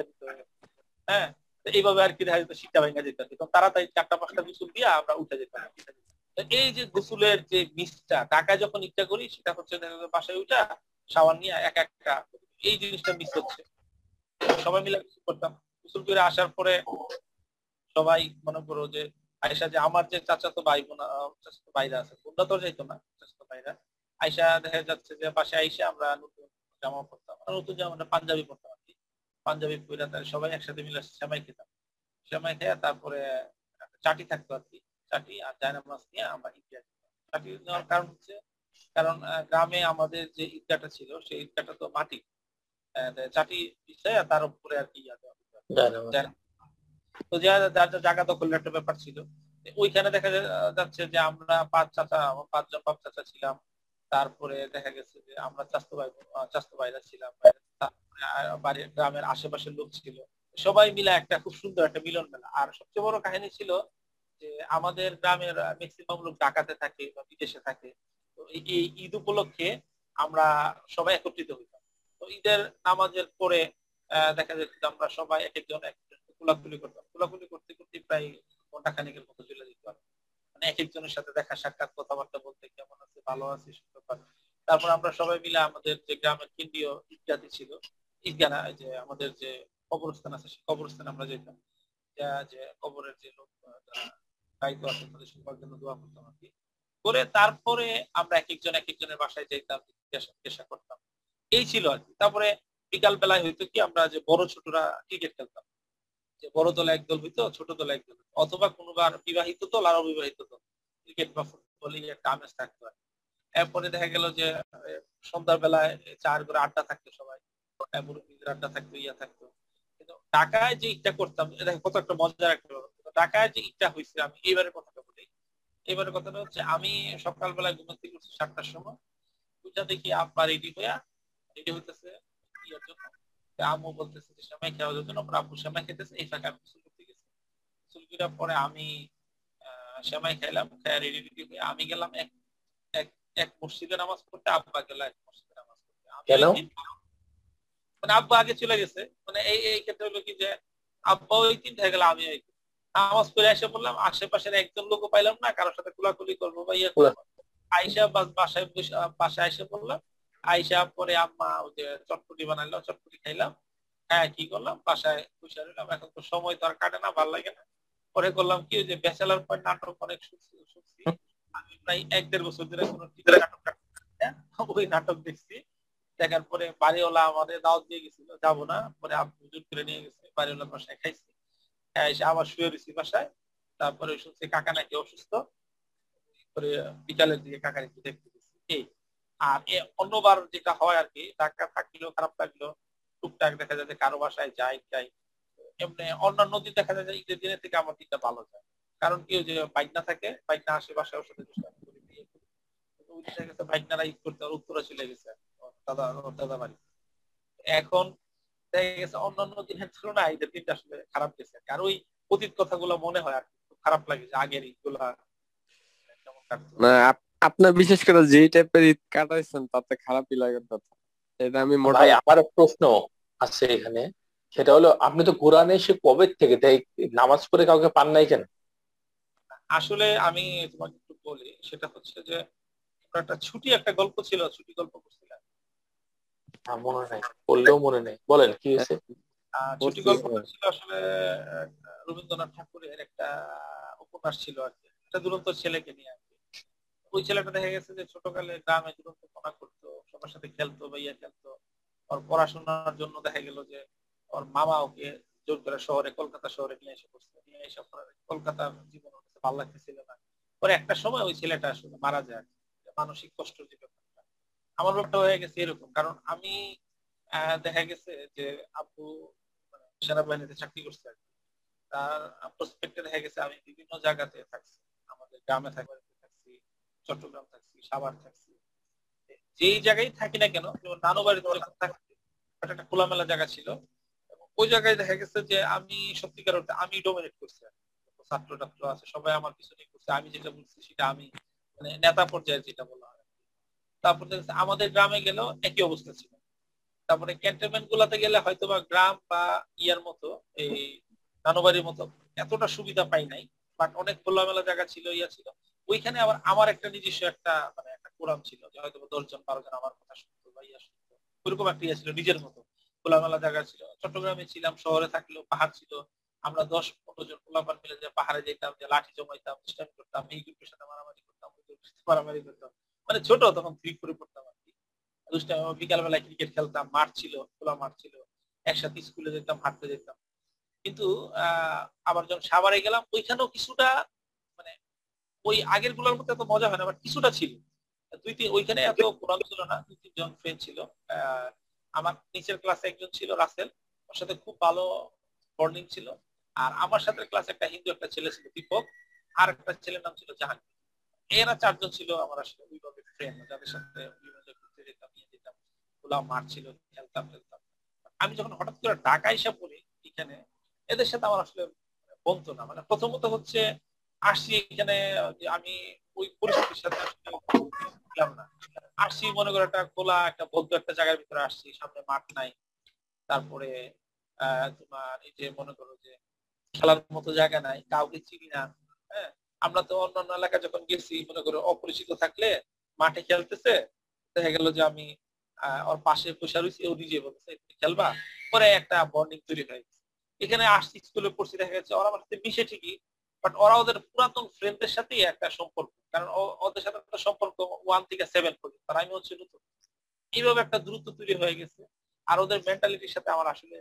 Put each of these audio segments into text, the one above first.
দিতে হ্যাঁ? এইভাবে আর কি দেখা যেত শীতটা ভেঙে যেত চারটা পাঁচটা গোসল দিয়ে আমরা উঠে যেতাম এই যে গোসলের যে মিসটা টাকা যখন ইচ্ছা করি, সেটা হচ্ছে বাসায় উঠা সাবান নিয়ে এক একটা এই জিনিসটা মিস হচ্ছে। সবাই মিলে গোসল করতাম। গোসল করে আসার পরে সবাই মনে করো যে আয়সা যে আমার যে চাচাতো ভাই বোন চাচাতো ভাইরা আছে বোনরা তো যাইতো না, চাচাতো ভাইরা। আয়সা দেখা যাচ্ছে যে পাশে আইসা আমরা নতুন জামা পড়তাম নতুন জামা পাঞ্জাবি পড়তাম আর কি পাঞ্জাবি পরে তার সবাই একসাথে মিলে সেমাই খেতাম। সেমাই খেয়ে তারপরে চাটি থাকতো আর কি চাটি আর জায়না মাছ নিয়ে আমরা ঈদগাহ চাটি নেওয়ার কারণ হচ্ছে কারণ গ্রামে আমাদের যে ঈদগাটা ছিল সেই ঈদগাটা তো মাটি। চাটি পিছিয়ে তার উপরে আর কি তো যার যার জায়গা দখলের একটা ব্যাপার ছিল ওইখানে দেখা যাচ্ছে যে আমরা পাঁচ চাচা পাঁচজন বাপ চাচা ছিলাম। তারপরে দেখা গেছে যে আমরা চাস্তো ভাই চাস্তো ভাইরা ছিলাম বাড়ির গ্রামের আশেপাশের লোক ছিল। সবাই মিলে একটা খুব সুন্দর একটা মিলন মেলা। আর সবচেয়ে বড় কাহিনী ছিল যে আমাদের গ্রামের ম্যাক্সিমাম লোক ঢাকাতে থাকে বা বিদেশে থাকে। তো এই ঈদ উপলক্ষে আমরা সবাই একত্রিত হইতাম। তো ঈদের নামাজের পরে দেখা যেত আমরা সবাই এক একজন এক কোলাকুলি করতাম। কোলাকুলি করতে করতে প্রায় ঘণ্টা খানিকের মতো চলে যেত। মানে এক একজনের সাথে দেখা সাক্ষাৎ, কথাবার্তা বলতে কেমন আছে, ভালো আছে তারপর আমরা সবাই মিলে আমাদের যে গ্রামের কেন্দ্রীয় ঈদগাতে ছিল ঈদগানা যে আমাদের যে কবরস্থান আছে, সেই কবরস্থানে আমরা যেতাম। যে কবরের যে লোক দায়িত্ব আছে, তাদের সবার জন্য দোয়া করতাম আর কি। করে তারপরে আমরা এক একজন এক একজনের বাসায় যেতাম জিজ্ঞাসা করতাম। এই ছিল আর কি। তারপরে বিকাল বেলায় হইতো কি, আমরা যে বড় ছোটরা ক্রিকেট খেলতাম। যে বড় দল একদল হইতো, ছোট দল একদল অথবা কোনোবার বিবাহিত দল আর অবিবাহিত দল। ক্রিকেট বা ফুটবল একটা আমেজ থাকতো আর এরপরে দেখা গেল যে সন্ধ্যার বেলায় চার করে আড্ডা থাকতো সবাই। আড্ডা থাকতো, ইয়া থাকতো। কিন্তু ঢাকায় যে ইটা করতাম কত একটা মজার একটা ঢাকায় যে ইটা হয়েছে আমি এইবারের কথাটা বলি। এবারের কথাটা হচ্ছে, আমি সকালবেলায় ঘুম থেকে উঠছি সাতটার সময়। ওইটা দেখি আব্বা রেডি হইয়া, রেডি হইতেছে ইয়ার জন্য। আম্মু বলতেছে যে সেমাই খাওয়ার জন্য আমরা আব্বু সেমাই খেতেছে এই ফাঁকে আমি গোসল করতে গেছি। গোসল করার পরে আমি সেমাই খাইলাম খাই রেডি রেডি হয়ে আমি গেলাম এক এক মসজিদে নামাজ পড়তে আব্বা গেল এক মসজিদে নামাজ পড়তে। মানে আব্বা আগে চলে গেছে। মানে এই এই ক্ষেত্রে হলো কি যে আব্বা ওই তিন হয়ে গেল আমি ওই নামাজ পড়ে এসে বললাম আশেপাশের একজন লোকও পাইলাম না কারোর সাথে কুলাকুলি করব বা ইয়ে করব। আইসা বাসায় বাসায় এসে বললাম আইসা পরে আম্মা ওই যে চটপটি বানাইলাম চটপটি খাইলাম। হ্যাঁ কি করলাম? বাসায় বসে রইলাম। এখন তো সময় তো আর কাটে না ভালো লাগে না। পরে করলাম কি ওই যে ব্যাচেলার পয়েন্ট নাটক অনেক শুনছি শুনছি। আমি প্রায় এক দেড় বছর ধরে কোনো নাটক ওই নাটক দেখছি। দেখার পরে বাড়িওয়ালা আমাদের দাওয়াত দিয়ে গেছিল, যাব না। পরে আব্বু জোর করে নিয়ে গেছে, বাড়িওয়ালার বাসায় খাইছি। এসে আবার শুয়ে রয়েছি বাসায়। তারপরে শুনছি কাকা নাকি অসুস্থ। পরে বিকালের দিকে কাকা একটু দেখতে গেছি। এই, আর অন্যবার যেটা হয় আর কি, ধাক্কা থাকলেও, খারাপ লাগল টুকটাক দেখা যায় যে কারও বাসায় যাই যাই এমনি অন্যান্য দিন দেখা যায় ঈদের দিনের থেকে আমার দিনটা ভালো যায়। কারণ কি যে বাইক না থাকে বাইক না আসে বাসায় ওর সাথে বাইকনারা ঈদ করতে উত্তরা চলে গেছে দাদা দাদা বাড়ি। এখন দেখা গেছে অন্যান্য দিনের তুলনায় ঈদের দিনটা আসলে খারাপ গেছে। আর ওই অতীত কথাগুলো মনে হয় আর খারাপ লাগে যে আগের ঈদগুলা না আপনার বিশেষ করে যে টাইপের ঈদ কাটাইছেন তাতে খারাপই লাগার কথা এটা আমি ভাই আমার প্রশ্ন আছে এখানে। সেটা হলো আপনি তো কোরআনে সে কবে থেকে তাই নামাজ পড়ে কাউকে পান নাই কেন? আসলে আমি তোমাকে একটু বলি সেটা হচ্ছে যে একটা ছুটি একটা গল্প ছিল ছুটি গল্প করছিলাম। মনে নাই বললেও মনে নেই। বলেন কি হয়েছে? ছুটি গল্প ছিল আসলে রবীন্দ্রনাথ ঠাকুরের একটা উপন্যাস ছিল আর কি একটা দুরন্ত ছেলেকে নিয়ে আর কি। ওই ছেলেটা দেখা গেছে যে ছোটকালে গ্রামে দুরন্ত পড়া করতো সবার সাথে খেলতো বা ইয়ে খেলতো। ওর পড়াশোনার জন্য দেখা গেল যে ওর মামা ওকে জোর করে শহরে কলকাতা শহরে নিয়ে এসে পড়ছে নিয়ে এসে কলকাতার জীবন না। পরে একটা সময় ওই ছেলেটা আসলে মারা যায় মানসিক কষ্ট যে ব্যাপারটা। আমার ব্যাপারটা হয়ে গেছে এরকম। কারণ আমি দেখা গেছে যে আব্বু সেনাবাহিনীতে চাকরি করছে আর তার প্রসপেক্টে দেখা গেছে আমি বিভিন্ন জায়গাতে থাকছি। আমাদের গ্রামে থাকছি, চট্টগ্রাম থাকছি, সাভার থাকছি। যেই জায়গায় থাকি না কেন, যেমন নানু বাড়িতে একটা খোলামেলা জায়গা ছিল। ওই জায়গায় দেখা গেছে যে আমি সত্যিকার অর্থে আমি ডোমিনেট করছি ছাত্র টাত্র আছে, সবাই আমার পিছনে করছে আমি যেটা বলছি সেটা আমি মানে নেতা পর্যায়ে যেটা বলা হয়। তারপর আমাদের গ্রামে গেলেও একই অবস্থা ছিল। তারপরে ক্যান্টনমেন্ট গুলাতে গেলে হয়তো বা গ্রাম বা ইয়ার মতো, এই নানুবাড়ির মতো এতটা সুবিধা পাই নাই বাট অনেক খোলামেলা জায়গা ছিল, ইয়া ছিল। ওইখানে আবার আমার একটা নিজস্ব একটা মানে একটা কোরআন ছিল যে হয়তো দশজন বারো জন আমার কথা শুনতো বা ইয়া শুনতো। ওইরকম একটা ইয়া ছিল, নিজের মতো। খোলামেলা জায়গা ছিল। চট্টগ্রামে ছিলাম, শহরে থাকলেও পাহাড় ছিল আমরা দশ পনেরো জন খোলাপান মিলে যে পাহাড়ে যেতাম, যে লাঠি জমাইতাম চেষ্টা করতাম, এই গ্রুপের সাথে মারামারি করতাম, ওই গ্রুপের সাথে মারামারি করতাম। মানে ছোট তখন থ্রি ফোরে পড়তাম আর কি। বিকালবেলায় ক্রিকেট খেলতাম, মাঠ ছিল, খোলা মাঠ ছিল। একসাথে স্কুলে যেতাম, হাঁটতে যেতাম। কিন্তু আবার যখন সাভারে গেলাম, ওইখানেও কিছুটা মানে ওই আগেরগুলোর মধ্যে এত মজা হয় না বাট কিছুটা ছিল। দুই তিন, ওইখানে এত কোরআন ছিল না, দুই তিনজন ফ্রেন্ড ছিল। আমার নিচের ক্লাসে একজন ছিল, রাসেল। ওর সাথে খুব ভালো বর্নিং ছিল। আর আমার সাথে ক্লাসে একটা হিন্দু, একটা ছেলে ছিল, দীপক, আর একটা ছেলের নাম ছিল জাহাঙ্গীর। এরা চারজন ছিল আমার আসলে ওইভাবে ফ্রেন্ড যাদের সাথে ঘুরতে যেতাম, নিয়ে যেতাম। খোলা মাঠ ছিল, খেলতাম খেলতাম। আমি যখন হঠাৎ করে ঢাকা এসে পড়ি এখানে, এদের সাথে আমার আসলে বলতো না। মানে প্রথমত হচ্ছে আসছি এখানে আমি ওই পরিস্থিতির সাথে ছিলাম না। মনে করো একটা খোলা, একটা বদ্ধ একটা জায়গার ভিতরে আসছি, সামনে মাঠ নাই। তারপরে তোমার এই যে মনে করো যে খেলার মতো জায়গা নাই, কাউকে চিনি না। হ্যাঁ আমরা তো অন্যান্য এলাকা যখন গেছি, মনে করো অপরিচিত থাকলে মাঠে খেলতেছে, দেখা গেল যে আমি ওর পাশে বসে রয়েছি ও নিজে বলতেছে খেলবা? পরে একটা বন্ডিং তৈরি হয়ে গেছে। এখানে আসছি স্কুলে পড়ছি, দেখা গেছে ওরা আমার সাথে মিশে ঠিকই বাট ওরা ওদের পুরাতন ফ্রেন্ডদের সাথেই একটা সম্পর্ক, কারণ ওদের সাথে একটা সম্পর্ক ওয়ান থেকে সেভেন পর্যন্ত, আর আমি হচ্ছে নতুন। এইভাবে একটা দূরত্ব তৈরি হয়ে গেছে, আর ওদের মেন্টালিটির সাথে আমার আসলে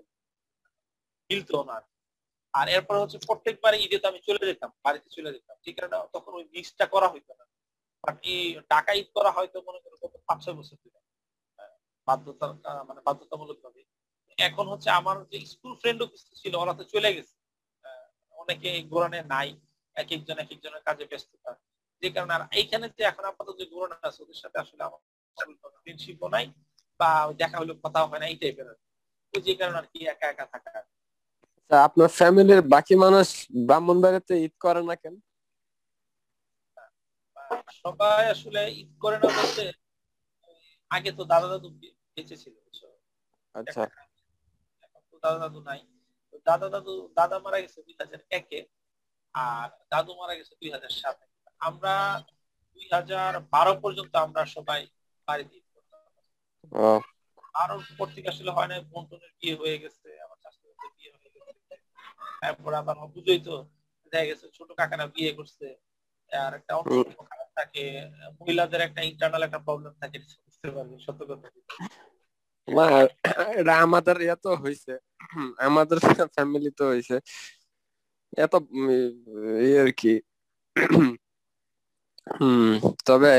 মিলতো না আর এরপর হচ্ছে প্রত্যেকবার ঈদে তো আমি চলে যেতাম, বাড়িতে চলে যেতাম। ঠিক আছে তখন ওই মিক্সটা করা হইতো না। বাট এই টাকা ঈদ করা হয়তো মনে করো কত পাঁচ ছয় বছর ধরে। বাধ্যতা মানে বাধ্যতামূলক ভাবে এখন হচ্ছে আমার যে স্কুল ফ্রেন্ডও কিছু ছিল, ওরা তো চলে গেছে। অনেকে গোরানে নাই এক একজন এক একজনের কাজে ব্যস্ততা যে কারণে আর এইখানে যে এখন আপাতত যে গোরানে আছে, ওদের সাথে আসলে আমার ফ্রেন্ডশিপও নাই বা দেখা হলো কথা হয় না, এই টাইপের ওই যে কারণে আর কি একা একা থাকা। আপনার ফ্যামিলির বাকি মানুষ ব্রাহ্মণবাড়িতে ঈদ করে না কেন? সবাই আসলে ঈদ করে না বলতে আগে তো দাদা দাদু বেঁচে ছিল আচ্ছা। দাদা দাদু নাই। দাদা দাদু দাদা মারা গেছে দুই হাজার একে আর দাদু মারা গেছে দুই হাজার সাতে। আমরা দুই হাজার বারো পর্যন্ত আমরা সবাই বাড়িতে আরও পর থেকে আসলে হয় না বোন টোনের বিয়ে হয়ে গেছে আমার চাষের বিয়ে হয়ে গেছে তারপর আবার বুঝোই তো। দেখা গেছে ছোট কাকারা বিয়ে করছে আর একটা অন্য খারাপ থাকে মহিলাদের একটা ইন্টারনাল একটা প্রবলেম থাকে বুঝতে পারবে সত্য কথা। না এটা আমাদের এত হয়েছে আমাদের ফ্যামিলি তো হয়েছে এত ইয়ে আর কি। হম তবে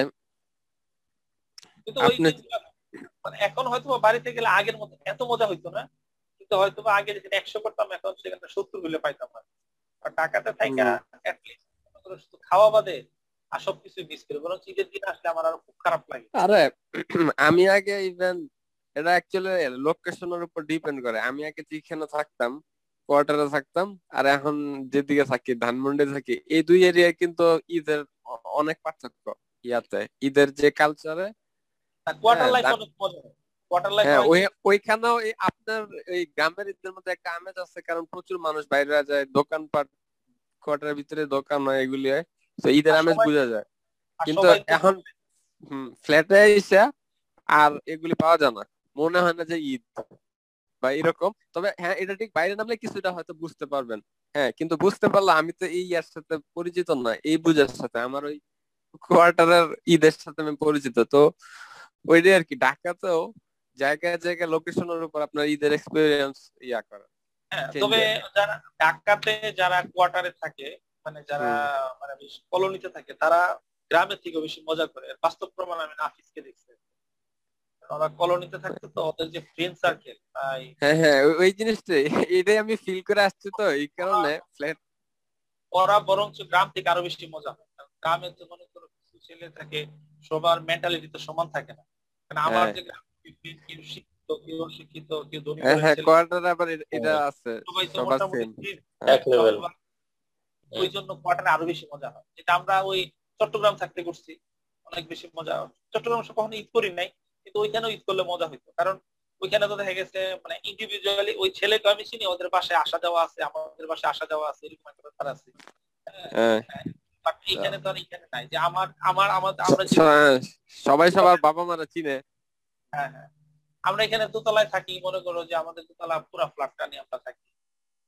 আপনি মানে এখন হয়তো বাড়িতে গেলে আগের মতো এত মজা হইতো না? কিন্তু হয়তো আগে যেখানে একশো করতাম এখন সেখানে সত্তর হলে পাইতাম না আর থাকা শুধু খাওয়া বাদে আর সবকিছু মিস করি। বরং ঈদের দিন আসলে আমার আরও খুব খারাপ লাগে। আরে আমি আগে ইভেন এটা অ্যাকচুয়ালি লোকেশনের উপর ডিপেন্ড করে। আমি আগে যেখানে থাকতাম কোয়ার্টারে থাকতাম আর এখন যেদিকে থাকি ধানমন্ডি থাকি এই দুই এরিয়ায় কিন্তু ঈদের অনেক পার্থক্য ইয়াতে। ঈদের যে কালচারে হ্যাঁ ওইখানেও আপনার এই গ্রামের ঈদের মধ্যে একটা আমেজ আছে কারণ প্রচুর মানুষ বাইরে যায় দোকানপাট কোয়ার্টারের ভিতরে দোকান হয় এগুলি হয়। তো ঈদের আমেজ বোঝা যায়। কিন্তু এখন হম ফ্ল্যাটে এসে আর এগুলি পাওয়া যায় না। মনে হয় না যে ঈদ বা এরকম। তবে হ্যাঁ এটা ঠিক বাইরে নামলে কিছুটা হয়তো বুঝতে পারবেন। হ্যাঁ কিন্তু বুঝতে পারলে আমি তো এই ইয়ার সাথে পরিচিত না এই বুঝার সাথে। আমার ওই কোয়ার্টারের ঈদের সাথে আমি পরিচিত। তো ওইটাই আর কি ঢাকাতেও জায়গায় জায়গায় লোকেশনের উপর আপনার ঈদের এক্সপিরিয়েন্স ইয়া করে। হ্যাঁ, তবে যারা ঢাকাতে যারা কোয়ার্টারে থাকে মানে যারা মানে কলোনিতে থাকে তারা গ্রামের থেকে বেশি মজা করে। বাস্তব প্রমাণ আমি নাফিসকে দেখছি। ওরা কলোনিতে থাকতো তো ওদের যে ফ্রেন্ড সার্কেল হ্যাঁ হ্যাঁ ওই জিনিসটা এটাই আমি ফিল করে আসছি তো এই কারণে ফ্ল্যাট ওরা বরঞ্চ গ্রাম থেকে আরও বেশি মজা হয় গ্রামে তো মনে করো কিছু ছেলে থাকে সবার মেন্টালিটি তো সমান থাকে না। কারণ আমার যে গ্রাম হ্যাঁ হ্যাঁ কোয়ার্টার আবার এটা আছে সবাই তো মোটামুটি ওই জন্য কোয়ার্টারে আরও বেশি মজা হয়। যেটা আমরা ওই চট্টগ্রাম থাকতে করছি অনেক বেশি মজা চট্টগ্রাম কখনো ঈদ করি নাই কিন্তু ওইখানেও ঈদ করলে মজা হইতো। কারণ ওইখানে তো দেখা গেছে মানে ইন্ডিভিজুয়ালি ওই ছেলেকে আমি চিনি ওদের বাসায় আসা যাওয়া আছে আমাদের বাসায় আসা যাওয়া আছে এরকম একটা ব্যাপার আছে। হ্যাঁ। বাট এখানে তো আর এখানে নাই যে আমার আমার আমাদের আমরা সবাই সবার বাবা মারা চিনে। হ্যাঁ হ্যাঁ। আমরা এখানে দোতলায় থাকি, মনে করো যে আমাদের দোতলা পুরো ফ্ল্যাটটা নিয়ে আমরা থাকি।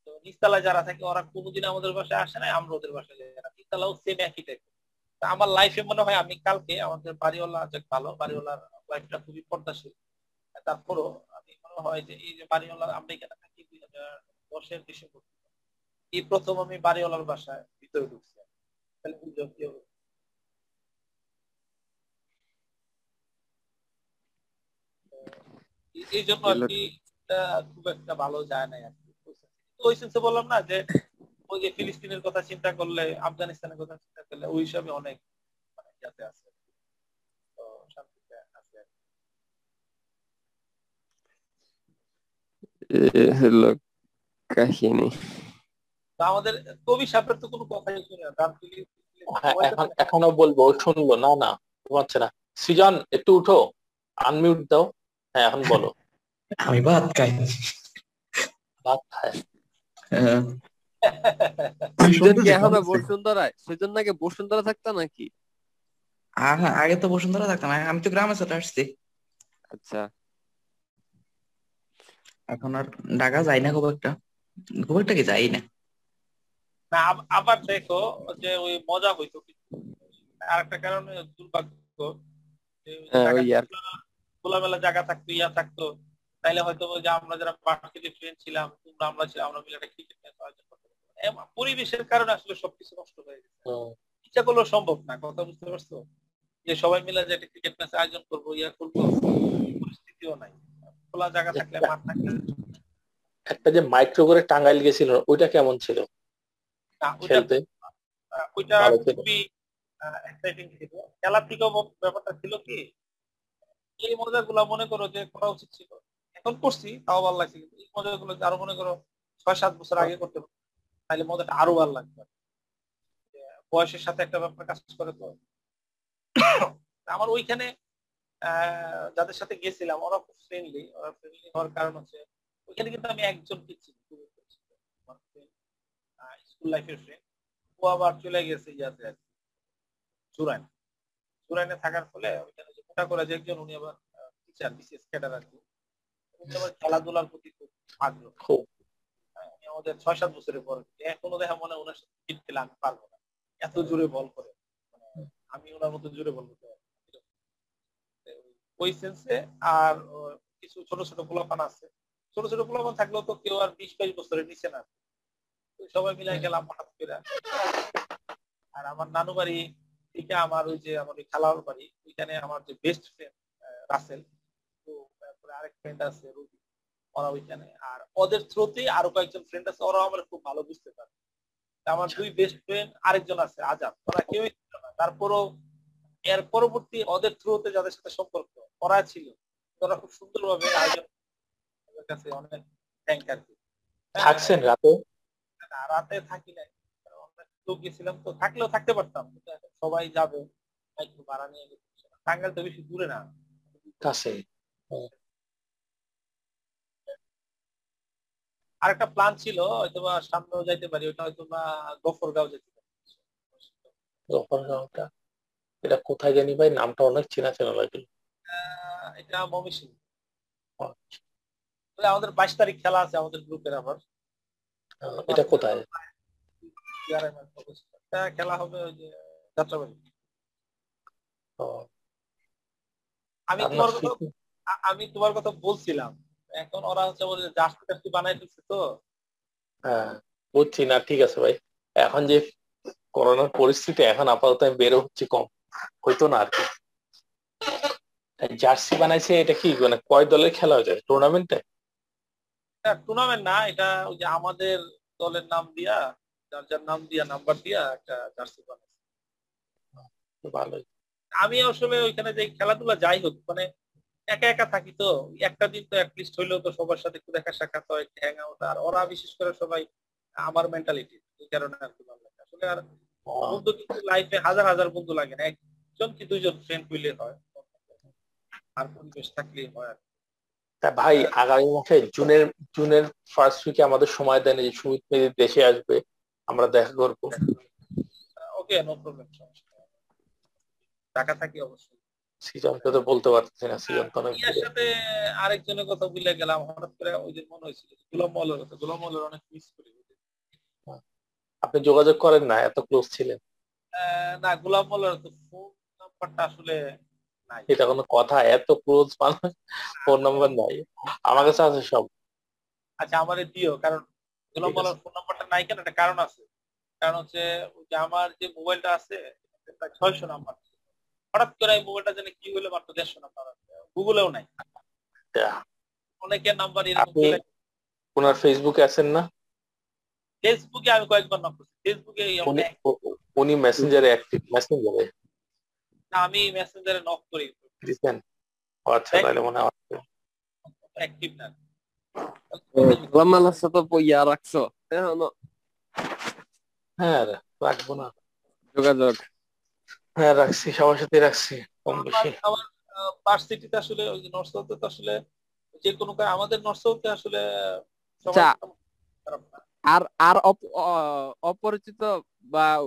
তো নিচতলায় যারা থাকে, ওরা কোনোদিন আমাদের বাসায় আসে না আমরা ওদের বাসায় যাই না। নিচতলাও সেম একই টাইপ আমার লাইফে মনে হয় আমি কালকে আমাদের বাড়িওয়ালা যে ভালো, বাড়িওয়ালার লাইফটা খুবই পর্দাশীল। তারপরও আমি মনে হয় যে এই যে বাড়িওয়ালা আমরা এখানে থাকি দুই হাজার দশের ডিসেম্বর। এই প্রথম আমি বাড়িওয়ালার বাসায় ভিতরে ঢুকছি। তাহলে বুঝো কি হবে। এই- জন্য আর কি খুব একটা ভালো যায় না আর কি ওই সেন্সে বললাম না যে ওই যে ফিলিস্তিনের কথা চিন্তা করলে আফগানিস্তানের কথা চিন্তা করলে ওই হিসাবে অনেক মানে ইয়াতে আছে তো শান্তিতে আছে হলো কাহিনী। আমাদের কবি সাহেবের তো কোনো কথাই শুনে হ্যাঁ এখন এখনও বলব শুনব না না ঘুমাচ্ছে না। সৃজন একটু উঠো আনমিউট দাও। হ্যাঁ এখন বলো। আমি ভাত খাই। ভাত খায়। হ্যাঁ। বসুন্ধরায় বসুন্ধরা থাকতো নাকি? হ্যাঁ, আগে তো বসুন্ধরা থাকতাম আমি তো গ্রামে চলে আসছি। আচ্ছা। এখন আর ঢাকা যাই না খুব একটা। খুব একটা কি যাই না। না আব- আবার দেখো যে ওই মজা হইতো কিন্তু আরেকটা কারণে দুর্ভাগ্য খোলামেলা জায়গা থাকতো ইয়া থাকতো। তাইলে হয়তো যে আমরা যারা পার্টিতে ফ্রেন্ড ছিলাম তোমরা আমরা ছিলাম আমরা মিলে একটা ক্রিকেট ম্যাচ আয়োজন করতে। পরিবেশের কারণে আসলে সবকিছু নষ্ট হয়ে গেছে। ইচ্ছা করলেও সম্ভব না কথা বুঝতে পারছ? যে সবাই মিলে যে একটা ক্রিকেট ম্যাচ আয়োজন করব ইয়া করব পরিস্থিতিও নাই। খোলা জায়গা থাকলে মাঠ থাকলে একটা যে মাইক্রো করে টাঙ্গাইল গেছিল ওইটা কেমন ছিল? খেলতে? ওইটা খুবই এক্সাইটিং ছিল। খেলার থেকেও ব্যাপারটা ছিল কি এই মজাগুলো মনে করো যে করা উচিত ছিল। এখন করছি তাও ভালো লাগছে কিন্তু এই মজাগুলো আরও মনে করো ছয় সাত বছর আগে করতে পারতাম, তাহলে মজাটা আরও ভালো লাগবে। বয়সের সাথে একটা ব্যাপার কাজ করে তো। আমার ওইখানে যাদের সাথে গেছিলাম ওরা খুব ফ্রেন্ডলি ওরা ফ্রেন্ডলি হওয়ার কারণ হচ্ছে ওইখানে কিন্তু আমি একজন চিনি স্কুল লাইফের ফ্রেন্ড ও আবার চলে গেছে ইয়াতে আর কি, চুরাইন চুরাইনে থাকার ফলে ওইখানে যে একজন উনি আবার টিচার বিসিএস ক্যাডার আর কি। উনি আবার খেলাধুলার প্রতি খুব আগ্রহ। হ্যাঁ, আমাদের ছয় সাত বছরের পর এখনও দেখা মনে ওনার সাথে ফিট খেলে আমি পারব না। এত জোরে বল করে। মানে আমি ওনার মতো জোরে বল করতে ওই সেন্সে আর কিছু ছোট ছোট পোলাপান আছে। ছোট ছোট পোলাপান থাকলেও তো কেউ আর বিশ বাইশ বছরের নিচে না। সবাই মিলে গেলাম হঠাৎ করে। আর আমার নানু বাড়ি থেকে আমার ওই যে আমার ওই খালার বাড়ি ওইখানে আমার যে বেস্ট ফ্রেন্ড রাসেল তো তারপরে আরেক ফ্রেন্ড আছে রবি ওরা ওইখানে। আর ওদের থ্রুতেই আরও কয়েকজন ফ্রেন্ড আছে ওরাও আমার খুব ভালো বুঝতে পারে। আমার দুই বেস্ট ফ্রেন্ড আরেকজন আছে আজাদ। ওরা কেউই ছিল না। তারপরও এর পরবর্তী ওদের থ্রুতে যাদের সাথে সম্পর্ক ওরা ছিল। ওরা খুব সুন্দরভাবে আয়োজন কাছে অনেক থ্যাংক আর কি। হ্যাঁ, থাকছেন রাতে? রাতে থাকি নাই। লোক গেছিলাম তো থাকলেও থাকতে পারতাম। সবাই যাবে একটু ভাড়া নিয়ে গেছে। টাঙ্গাইল তো বেশি দূরে না। কাছে। আর একটা প্ল্যান ছিল হয়তো বা সামনেও যাইতে পারি ওটা হয়তো বা গফরগাঁও যেতে পারি। গফরগাঁওটা? এটা কোথায় জানি ভাই? নামটা অনেক চেনা চেনা লাগল। এটা মমিসিং আচ্ছা, আমাদের বাইশ তারিখ খেলা আছে আমাদের গ্রুপের আবার। এটা কোথায়? খেলা হবে ওই যে যাত্রাবাড়ি আমি তোমার কথা আমি তোমার কথা বলছিলাম। এখন ওরা হচ্ছে বলে জার্সি টার্সি বানাই ফেলছে তো। হ্যাঁ বুঝছি না ঠিক আছে ভাই। এখন যে করোনার পরিস্থিতি এখন আপাতত আমি বেরো হচ্ছে কম। হইতো না আর কি। জার্সি বানাইছে এটা কি মানে কয় দলের খেলা হয়ে যায় টুর্নামেন্টে টুর্নামেন্ট না এটা ওই যে আমাদের দলের নাম দিয়া যার যার নাম দিয়া নাম্বার দিয়া একটা জার্সি বানাইছে ভালোই। আমি আসলে ওইখানে যে খেলাধুলা যাই হোক মানে একা একা থাকি তো, একটা দিন তো অ্যাটলিস্ট হইলেও তো সবার সাথে একটু দেখা সাক্ষাৎ হয় হ্যাং আউট আর ওরা বিশেষ করে সবাই আমার মেন্টালিটি এই কারণে আর কি ভালো লাগে। আসলে আর বন্ধু কিন্তু লাইফে হাজার হাজার বন্ধু লাগে না, একজন কি দুইজন ফ্রেন্ড হইলে হয়, আর পরিবেশ থাকলেই হয় আর। তা ভাই, আগামী মাসে জুনের জুনের ফার্স্ট উইকে আমাদের সময় দেন যে সুমিত মেদি দেশে আসবে। আমরা দেখা করব। ওকে নো প্রবলেম ঢাকা থাকি অবশ্যই। সিজনকে তো বলতে পারতেছি না সিজন তো ইয়ার সাথে আরেকজনের কথা ভুলে গেলাম হঠাৎ করে ওই যে মনে হয়েছিল গোলাম মহলের কথা। গোলাম মহলের অনেক মিস করি। আপনি যোগাযোগ করেন না এত ক্লোজ ছিলেন। না গোলাম মহলের তো ফোন নাম্বারটা আসলে নাই। এটা কোনো কথা এত ক্লোজ মানুষ ফোন নাম্বার নাই। আমার কাছে আছে সব। আচ্ছা আমারে দিও কারণ গোলাম ঠিক আছে। মহলের ফোন নাম্বারটা নাই কেন? একটা কারণ আছে। কারণ হচ্ছে যে আমার যে মোবাইলটা আছে ছয়শো নাম্বার। হঠাৎ করে এই মোবাইলটা যেন কি হলো মাত্র দেড়শো নাম্বার আছে। গুগলেও নাই। অনেকের নাম্বার এরকম ওনার ফেসবুকে আছেন না? ফেসবুকে আমি কয়েকবার নক করছি। ফেসবুকে উনি মেসেঞ্জারে অ্যাক্টিভ মেসেঞ্জারে আমি মেসেঞ্জারে নক করি। আচ্ছা তাহলে মনে হয় অ্যাক্টিভ না। রাখছো। এখনও হ্যাঁ রে, রাখব না। যোগাযোগ। হ্যাঁ রাখছি সবার সাথে রাখছি কম বেশি। আমার- ভার্সিটিতে আসলে ওই যে তো আসলে যে কোনো কাজ আমাদের আসলে আচ্ছা। আর আর অপ- অপরিচিত বা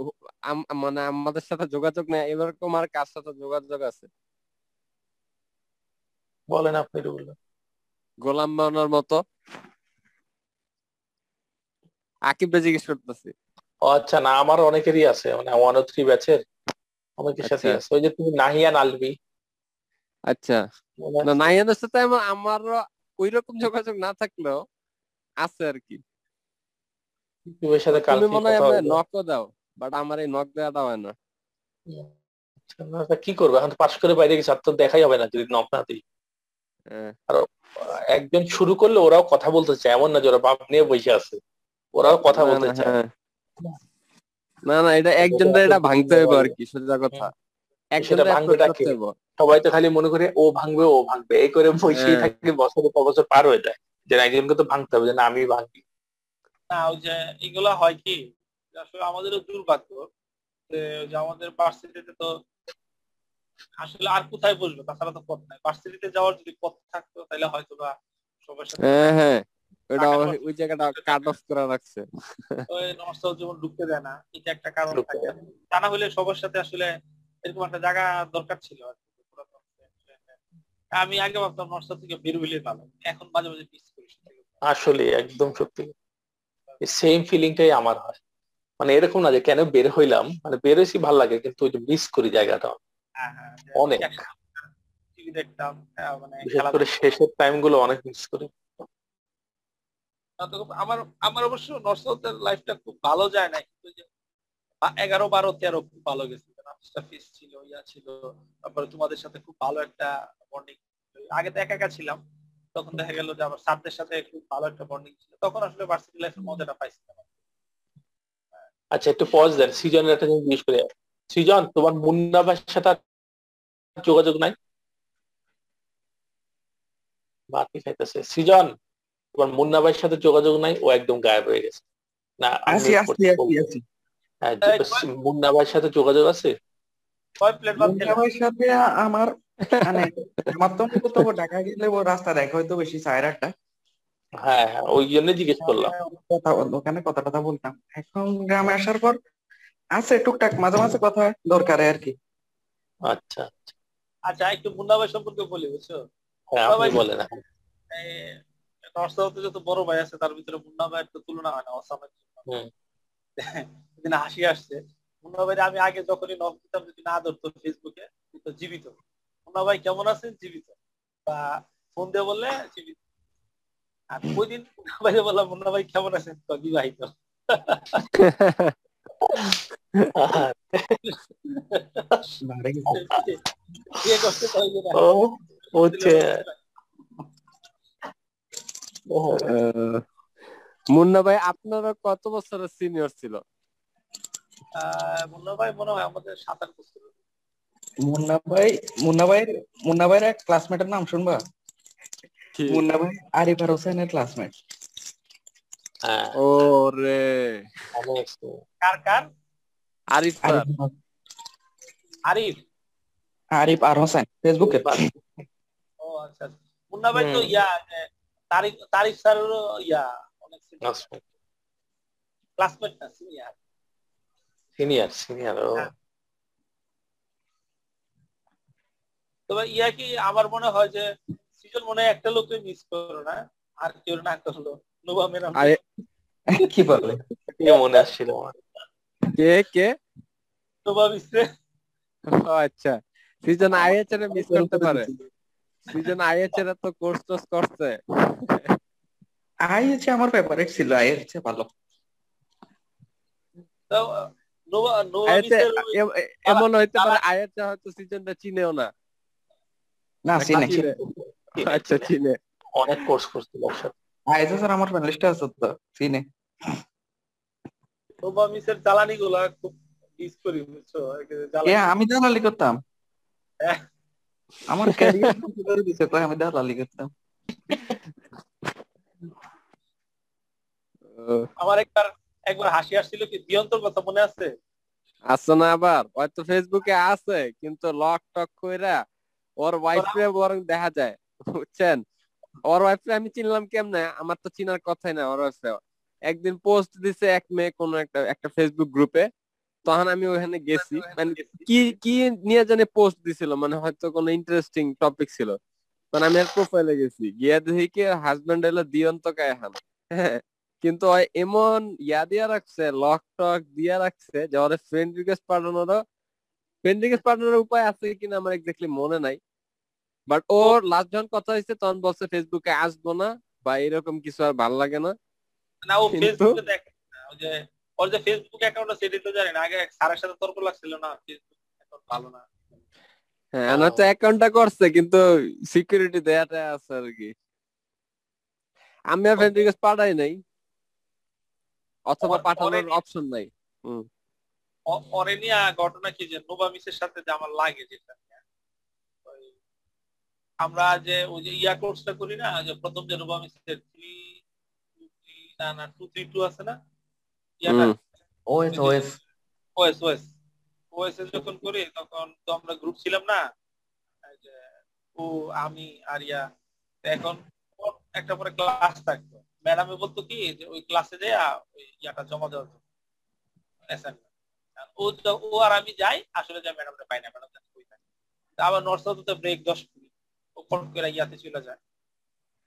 আম- মানে আমাদের সাথে যোগাযোগ নেই এরকম আর কার সাথে যোগাযোগ আছে? বলেন আপনি গোলাম বানানোর মতো। আকিবটা জিজ্ঞেস করতেছি। ও আচ্ছা না আমার অনেকেরই আছে মানে ওয়ান ও থ্রি ব্যাচের অনেকের সাথে আচ্ছা। আছে। ওই যে তুমি নাহিয়ান আলবি আচ্ছা। মনে না নাইয়ানের সাথে আমার আমারও ওই রকম যোগাযোগ না থাকলেও আছে আর কি। ইউটিউবের সাথে তুমি কালকে মনে হয় আমরা নকও দাও বাট আমার এই নক দেওয়াটা হয় না। আচ্ছা, কি করবে? এখন পাশ করে বাইরে গেছে আর তো দেখাই হবে না যদি নক না দিই। হ্যাঁ। একজন শুরু করলে ওরাও কথা বলতে চায় এমন না যে ওরা বাপ নিয়ে বসে আছে ওরাও কথা বলতে না, চায় হ্যাঁ। না না এটা একজনটা এটা ভাঙতে হবে আর কি সোজা কথা একজনটা ভাঙবেটা approach কে? সবাই তো খালি মনে করে ও ভাঙবে ও ভাঙবে এই করে বসেই হ্যাঁ। থাকে বছরের পর বছর পার হয়ে যায় যে একজনকে তো ভাঙতে হবে যে না আমি ভাঙবি না ওই যে এগুলা হয় কি আসলে আমাদেরও দুর্ভাগ্য যে ওই যে আমাদের ভার্সিটিতে তো আসলে আর কোথায় বসবে? তাছাড়া তো পথ নাই। ভার্সিটিতে যাওয়ার যদি পথ থাকতো তাহলে হয়তো বা সবার সাথে হ্যাঁ হ্যাঁ। ওটা ওই- জায়গাটা কাট অফ করা রাখছে। ওই নষ্ট যেমন ঢুকতে দেয় না। এটা একটা কারণ থাকে। তা না। হলে সবার সাথে আসলে এরকম একটা জায়গা দরকার ছিল আর কি। আমি আগে ভাবতাম নষ্ট থেকে বের হইলে ভালো। এখন মাঝে মাঝে মিস করি আসলে একদম সত্যি। সেম ফিলিংটাই আমার হয়। মানে এরকম না যে কেন বের হইলাম। মানে বের হয়েছি ভালো লাগে কিন্তু ওই যে মিস করি জায়গাটা। অনেক। টিভি দেখতাম হ্যাঁ, মানে বিশেষ করে শেষের টাইমগুলো অনেক মিস করি। আমার আমার অবশ্য নর্থসাউথের লাইফটা খুব ভালো যায় না কিন্তু যে এগারো বারো তেরো খুব ভালো গেছে। ফিস ছিল ইয়া ছিল তারপরে তোমাদের সাথে খুব ভালো একটা বন্ডিং আগে তো একা একা ছিলাম তখন দেখা গেল যে আমার স্যারদের সাথে খুব ভালো একটা বন্ডিং ছিল। তখন আসলে ভার্সিটি লাইফের মজাটা পাইছিলাম আচ্ছা একটু পজ দেন। সিজনের একটা জিনিস জিজ্ঞেস করি। সৃজন তোমার মুন্না ভাইয়ের সাথে যোগাযোগ নাই। বাকি খাইতেছে সৃজন তোমার মুন্না ভাইয়ের সাথে যোগাযোগ নাই ও একদম গায়েব হয়ে গেছে। না হ্যাঁ, যে- মুন্না ভাইয়ের সাথে যোগাযোগ আছে? সাথে আমার মানে আমার তো মূলত ঢাকা গেলে ও রাস্তা দেখা হয়তো বেশি সাড়ে হ্যাঁ হ্যাঁ ওই জন্য জিজ্ঞেস করলাম। কথা ওখানে কথা টথা বলতাম? এখন গ্রামে আসার পর আছে টুকটাক মাঝে মাঝে কথা হয় দরকারে আর কি। আচ্ছা। আচ্ছা একটু মুন্না ভাই সম্পর্কে বলি বুঝছ? হ্যাঁ বলেন। নর্থসাউথে যত বড় ভাই আছে তার ভিতরে মুন্না ভাইয়ের তো তুলনা হয় না অসামের সেদিন হাসি আসছে মুন্না ভাই আমি আগে যখনই নক দিতাম যদি না ধরতো ফেসবুকে তো জীবিত। মুন্না ভাই কেমন আছেন? জীবিত। বা ফোন দিয়ে বললে জীবিত। আর ওই দিন মুন্না ভাই বললাম মুন্না ভাই কেমন আছেন? বিবাহিত। মুন্না ভাই আপনারা কত বছরের সিনিয়র ছিল আহ, মুন্না ভাই মনে হয় আমাদের সাত আট বছর মুন্না ভাই মুন্না ভাইয়ের মুন্না ভাইয়ের এক ক্লাসমেটের নাম শুনবা মুন্না ভাই আরিফার হোসেনের ক্লাসমেট ও রে কার কার আরিফ আরিফ আরিফ। আর হোসেন ফেসবুকে ও আচ্ছা। মুন্না ভাই তো ইয়া যে তারিক তারিক স্যারেরও ইয়া অনেক ক্লাসমেট না সিনিয়র সিনিয়র সিনিয়র ও। হ্যাঁ। তবে ইয়া কি আমার মনে হয় যে সিজন মনে হয় একটা লোককে মিস করো না আর কেউ না করল। নোভা ম্যাডাম আরে কি বলে? মনে আসছিল আমার? কে কে? নোভা মিসে আচ্ছা। সিজন আইএচ এর মিস করতে পারে। সিজন আইএচ এর তো কোর্স টোর্স করছে। আই আমার ফেভারিট ছিল ভালো। আইএচ এ- এমন হইতে পারে আইএচ হয়তো সিজনটা চিনেও না। না চিনে। আচ্ছা চিনে। অনেক কোর্স করছিল একসাথে। আই স্যার আমার প্যানেলিস্টে আছে তো নোভা মিসের জ্বালানি গুলা খুব মিস করি বুঝছ? আমি দালালি করতাম। হ্যাঁ। আমার ক্যারিয়ার করে দিছে কয় আমি দালালি করতাম। আমার একবার একবার হাসি আসছিল কি দিয়ন্তর কথা মনে আছে? আছে না আবার হয়তো ফেসবুকে আছে কিন্তু লক টক কইরা ওর ওয়াইফে বরং দেখা যায় বুঝছেন? ওর ওয়াইফে আমি চিনলাম কেমনে আমার তো চিনার কথাই না ওর ওয়াইফে একদিন পোস্ট দিছে এক মেয়ে কোন একটা একটা ফেসবুক গ্রুপে তখন আমি ওখানে গেছি। মানে কি কি নিয়ে জানে পোস্ট দিছিল মানে হয়তো কোনো ইন্টারেস্টিং টপিক ছিল। মানে আমি আর প্রোফাইলে গেছি। গিয়া দেখি কি হাজবেন্ড হলো দিয়ন্ত কায়হান। হ্যাঁ কিন্তু এমন ইয়া দিয়া রাখছে লক টক দিয়া রাখছে যে ওর ফ্রেন্ড রিকোয়েস্ট পাঠানোরও ফ্রেন্ড রিকোয়েস্ট পাঠানোর উপায় আছে কিনা আমার এক্স্যাক্টলি মনে নাই। বাট ওর লাস্ট যখন কথা হয়েছে তখন বলছে ফেসবুকে আসব না বা এরকম কিছু আর ভালো লাগে না। না ও ফেসবুকে দেখে না ওই যে ওর যে ফেসবুক অ্যাকাউন্ট সেটা তো আগে স্যারের সাথে তর্ক লাগছিল না ফেসবুক অ্যাকাউন্ট ভালো না। হ্যাঁ না তো অ্যাকাউন্টটা করছে কিন্তু সিকিউরিটি দেয়াটা আছে আর কি। আমি আর ফ্রেন্ড রিকোয়েস্ট পাঠাই নাই অথবা পাঠানোর অপশন নাই। ও- ওরে নিয়ে ঘটনা কি যে নোভা মিসের সাথে যে আমার লাগে যেটা ওই আমরা যে ওই যে ইয়া কোর্সটা করি না যে প্রথম যে নোভা মিসের থ্রি না না টু থ্রি টু আছে না? ইয়াটা। OS OS OS OS OS যখন করি তখন তো আমরা গ্রুপ ছিলাম না? ও আমি আরিয়া। এখন একটা পরে ক্লাস থাকতো। ম্যাডামে বলতো কি যে ওই ক্লাসে যে ওই ইয়াটা জমা দেওয়ার জন্য। ও ও আর আমি যাই আসলে যা ম্যাডামটা পাই না ম্যাডাম কই তা আবার নর্থ সাউথে ব্রেক দশ মিনিট। ও ফট করে ইয়াতে চলে যায়।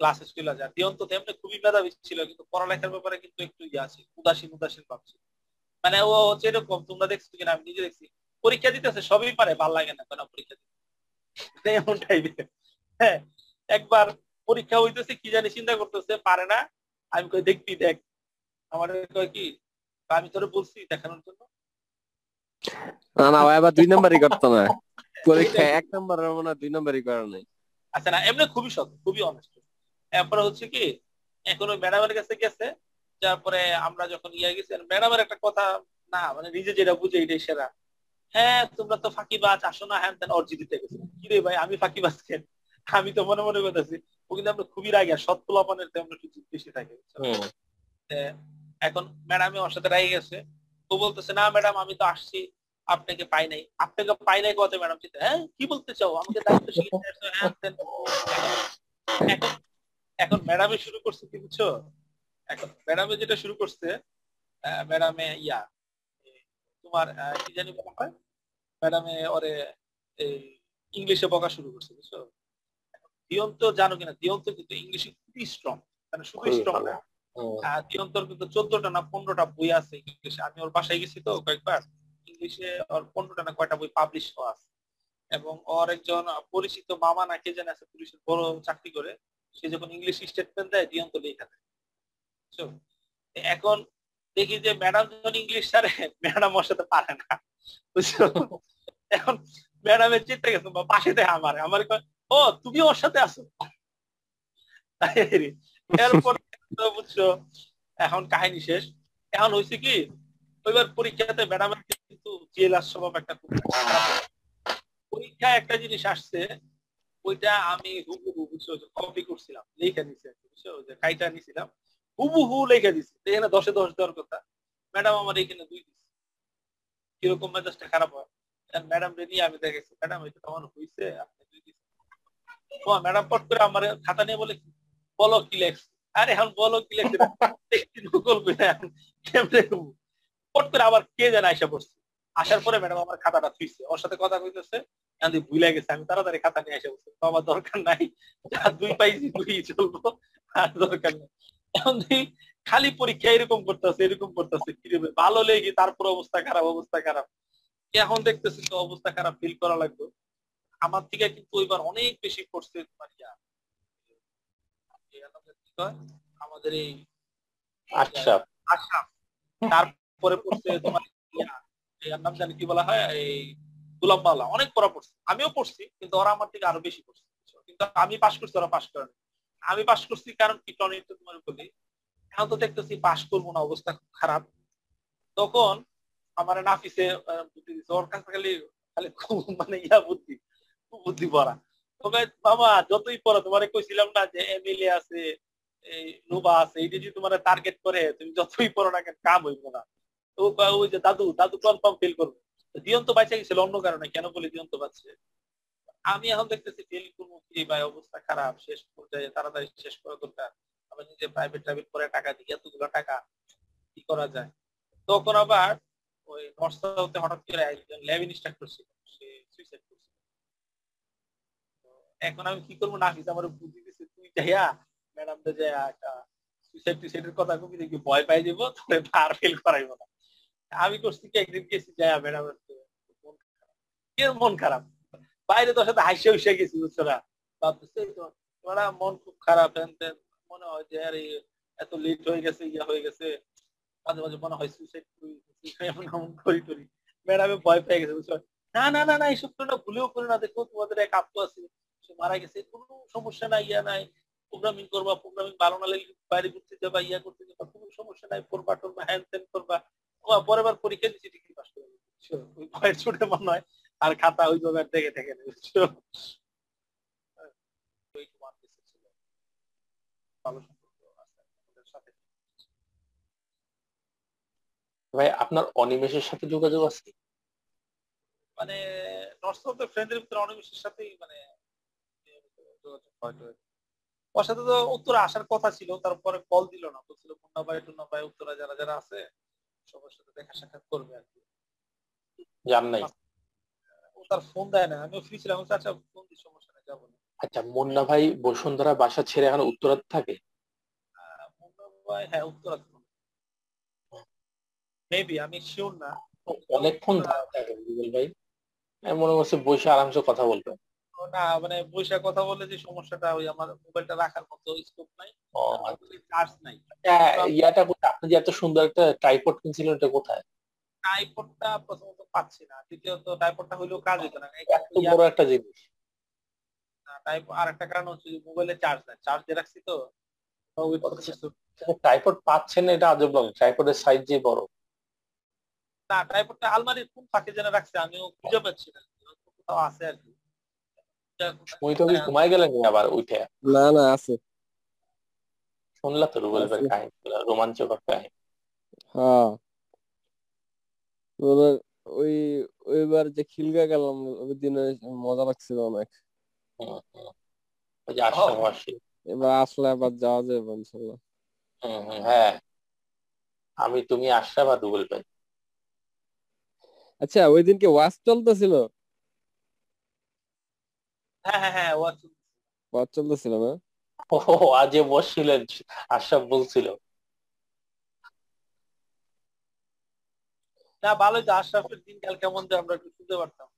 ক্লাসে চলে যায় দিয়ন্ত তো এমনি খুবই মেধাবী ছিল কিন্তু পড়ালেখার ব্যাপারে কিন্তু একটু ইয়ে আছে উদাসীন উদাসীন ভাবছি মানে ও হচ্ছে এরকম তোমরা দেখছ কিনা আমি নিজে দেখছি পরীক্ষা দিতেছে সবই পারে ভালো লাগে না কেন পরীক্ষা দিতে? মানে এমন টাইপের হ্যাঁ একবার পরীক্ষা হইতেছে কি জানি চিন্তা করতেছে পারে না। আমি কই দেখবি দেখ। আমার কয় কি আমি তোরে বলছি দেখানোর জন্য? না না আবার দুই নাম্বারই করতো না। পরীক্ষা এক নাম্বারের মনে দুই নাম্বারই করে নাই। আচ্ছা না এমনি খুবই সৎ খুবই অনেস্ট এরপরে হচ্ছে কি এখন ওই ম্যাডামের কাছে গেছে তারপরে আমরা যখন ইয়ে গেছি ম্যাডামের একটা কথা না মানে নিজে যেটা বুঝে এটাই সেরা। হ্যাঁ তোমরা তো ফাঁকি ফাঁকিবাজ আসো না হ্যান তেন অর্জি দিতে গেছে। কি রে ভাই আমি ফাঁকিবাজ কেন? আমি তো মনে মনে করতেছি ও কিন্তু আমরা খুবই রাগে সৎ পোলাপানের তেমন একটু বেশি থাকে এখন ম্যাডামে ওর সাথে রাগে গেছে। ও বলতেছে না ম্যাডাম আমি তো আসছি আপনাকে পাই নাই। আপনাকে পাই নাই কত ম্যাডাম? হ্যাঁ কি বলতে চাও? আমাকে দায়িত্ব শিখে। এখন এখন ম্যাডামে শুরু করছে কি বুঝছ? এখন ম্যাডামে যেটা শুরু করছে আহ, ম্যাডামে ইয়া তোমার আহ, কি জানি বলা হয়? ম্যাডামে ওরে এই ইংলিশে বকা শুরু করছে বুঝছ? দিয়ন্ত জানো কিনা দিয়ন্ত কিন্তু ইংলিশে খুবই স্ট্রং মানে শুধু খুবই স্ট্রং। না। আহ, কিন্তু চোদ্দটা না পনেরোটা বই আছে ইংলিশে। আমি ওর বাসায় গেছি তো কয়েকবার ইংলিশে ওর পনেরোটা না কয়টা বই পাবলিশ হওয়া আছে। এবং ওর একজন পরিচিত মামা না কে জানে আছে পুলিশের বড় চাকরি করে সে যখন ইংলিশ স্টেটমেন্ট দেয় দিগন্ত লেখা দেয় বুঝছ? এখন দেখি যে ম্যাডাম যখন ইংলিশ সারে ম্যাডাম ওর সাথে পারে না। বুঝছ? এখন ম্যাডামের চিন্তা গেছে পাশে দেয় আমার। আমার ও, তুমি ওর সাথে আছো? এরপর বুঝছ, এখন কাহিনী শেষ। এখন হয়েছে কি ওইবার পরীক্ষাতে ম্যাডামের কিন্তু জেলার স্বভাব একটা পরীক্ষায় একটা জিনিস আসছে ওইটা আমি হুবহু বুঝছ কপি করছিলাম, লেখা নিছি বুঝছ? যে কাইটা নিছিলাম, হুবহু লেখা দিছি। এখানে দশে দশ দেওয়ার কথা। ম্যাডাম আমার এখানে দুই দিচ্ছে কীরকম মেজাজটা খারাপ হয়? ম্যাডাম রে নিয়ে আমি দেখেছি। ম্যাডাম, এটা আমার হয়েছে আপনি দুই দিচ্ছেন ম্যাডাম পট করে আমার খাতা নিয়ে বলে, বলো কি লেখ আরে, এখন বলো কি লেখছে? কেমনে পট করে আবার কে জানে আইসা পড়ছে। আসার পরে ম্যাডাম আমার খাতাটা থুইছে ওর সাথে কথা কইতেছে আমি ভুলে গেছে আমি তাড়াতাড়ি খাতা নিয়ে এসে বলছি আমার দরকার নাই দুই পাইছি দুই চলবো আর দরকার নেই। এখন খালি পরীক্ষা এরকম করতেছে এরকম করতেছে কীরকম ভালো লেগে তারপর অবস্থা খারাপ অবস্থা খারাপ। এখন দেখতেছি তো অবস্থা খারাপ ফিল করা লাগবে। আমার থেকে কিন্তু ওইবার অনেক বেশি পড়ছে তোমার ইয়া আমাদের এই আচ্ছা আশরাফ। তারপরে পড়ছে তোমার নাম জানি কি বলা হয়, এই গুলাম অনেক পড়া পড়ছে। আমিও পড়ছি, কিন্তু ওরা আমার থেকে আরও বেশি পড়ছে কিন্তু আমি পাশ করছি, ওরা পাশ করেনি আমি পাশ করছি কারণ কি তোমার বলি, এখন তো দেখতেছি পাশ করব না, অবস্থা খুব খারাপ। তখন আমার নাফিসে বুদ্ধি দিচ্ছে ওর কাছে খালি খালি মানে ইয়া বুদ্ধি বুদ্ধি পড়া তবে বাবা যতই পড়া, তোমার কইছিলাম না যে এমএলএ আছে, এই নুবা আছে, এই যদি তোমার টার্গেট করে, তুমি যতই পড়ো না কাম হইব না। ওই যে দাদু দাদু কনফার্ম করবে। দিয়ন্ত বাইচা গেছিল, অন্য কারণে। কেন বলে দিয়ন্ত বাঁচছে? আমি এখন দেখতেছি ফিল করব কি অবস্থা খারাপ, শেষ পর্যায়ে তাড়াতাড়ি শেষ করা দরকার। আমি নিজে প্রাইভেট টাইভেট করে টাকা এতগুলো টাকা, কি করা যায়? তখন আবার ওই হঠাৎ করে একজন ল্যাব ইনস্ট্রাক্টর ছিল, সে সুইসাইড করছে। এখন আমি কি করব? নাফিস আমার বুদ্ধি দিছে তুই যাইয়া ম্যাডাম তো যাইয়া একটা সুইসাইড টুইসাইডের কথা কবি দেখি, ভয় পাই দিব তবে আর ফেল করাইবো না। আমি করছি কি একদিন গেছি যাইয়া ম্যাডাম মন খারাপ। বাইরে তোর সাথে হাসে উসে গেছি, বুঝছ না? ভাবতেছে তো তোরা মন খুব খারাপ মনে হয় যে, আরে, এত লেট হয়ে গেছে, ইয়া হয়ে গেছে। মাঝে মাঝে মনে হয় সুইসাইড এমন এমন করি টরি ম্যাডামে ভয় পেয়ে গেছে, বুঝছ? না না না না, এইসব তোমরা ভুলেও করে না। দেখো, তোমাদের এক আত্ম আছে, সে মারা গেছে, কোনো সমস্যা নাই, ইয়া নাই। প্রোগ্রামিং করবা প্রোগ্রামিং ভালো না লাগলে বাইরে ঘুরতে যাবা, ইয়া করতে যাবা, কোনো সমস্যা নাই করবা টরবা হ্যান ত্যান করবা পরের বার পরীক্ষা দিচ্ছি ডিগ্রি পাস করে ওই ভয়ের ছুটে মনে হয় আর খাতা ওইভাবে আর দেখে দেখে বুঝছ? ভাই আপনার অনিমেষের সাথে যোগাযোগ আছে? মানে নর্থ ফ্রেন্ডের ভিতরে অনিমেষের সাথেই মানে ওর সাথে তো উত্তরে আসার কথা ছিল তারপরে কল দিল না। বলছিল মুন্না ভাই টুন্না ভাই উত্তরা যারা যারা আছে সবার সাথে দেখা সাক্ষাৎ করবে আর কি। জান নাই। ও তার ফোন দেয় না আমিও ফ্রি ছিলাম। আচ্ছা ফোন সমস্যা নেই যাব আচ্ছা মুন্না ভাই বসুন্ধরা বাসা ছেড়ে এখন উত্তরাতে থাকে? মুন্না ভাই হ্যাঁ মেবি আমি শিওর না। অনেকক্ষণ থাকে ভাই। আমি মনে করছি বসে আরামসে কথা বলবেন না মানে বৈশা কথা বলে যে সমস্যাটা ওই আমার মোবাইলটা রাখার মতো স্কোপ নাই। চার্জ নাই। ইয়াটা আপনি যে এত সুন্দর একটা ট্রাইপড কিনছিলেন এটা কোথায়? ট্রাইপডটা প্রথমত পাচ্ছি না দ্বিতীয়ত ট্রাইপডটা হইলেও কাজ হতো না এত বড় একটা জিনিস। টাইপ আর একটা কারণ হচ্ছে মোবাইলে চার্জ নাই। চার্জ রাখছি তো ট্রাইপড পাচ্ছেন এটা আজব লাগে ট্রাইপডের সাইজ যে বড়। না ট্রাইপডটা আলমারির কোন ফাঁকে যেন রাখছে আমিও খুঁজে পাচ্ছি না কোথাও আছে আর কি। ওই তো ঘুমাই গেলেন আবার উঠে। না না আছে। শুনলা তো রুবেল ভাই কাহিনী রোমাঞ্চকর কাহিনী। হ্যাঁ ওই ওইবার যে খিলগা গেলাম ওই দিনে মজা লাগছিল অনেক। ওই যে আশরাফ আসি এবার আসলে আবার যাওয়া যাবে ইনশাল্লাহ। হ্যাঁ। আমি তুমি আশরাফ আর রুবেল ভাই আচ্ছা ওই দিনকে ওয়াজ চলতেছিল? হ্যাঁ হ্যাঁ হ্যাঁ ওয়াজ ওয়াজ চলতেছিল না? ও আজে বসছিলেন আশরাফ বলছিল। না ভালোই তো আশরাফের দিনকাল কেমন যে আমরা একটু শুনতে পারতাম।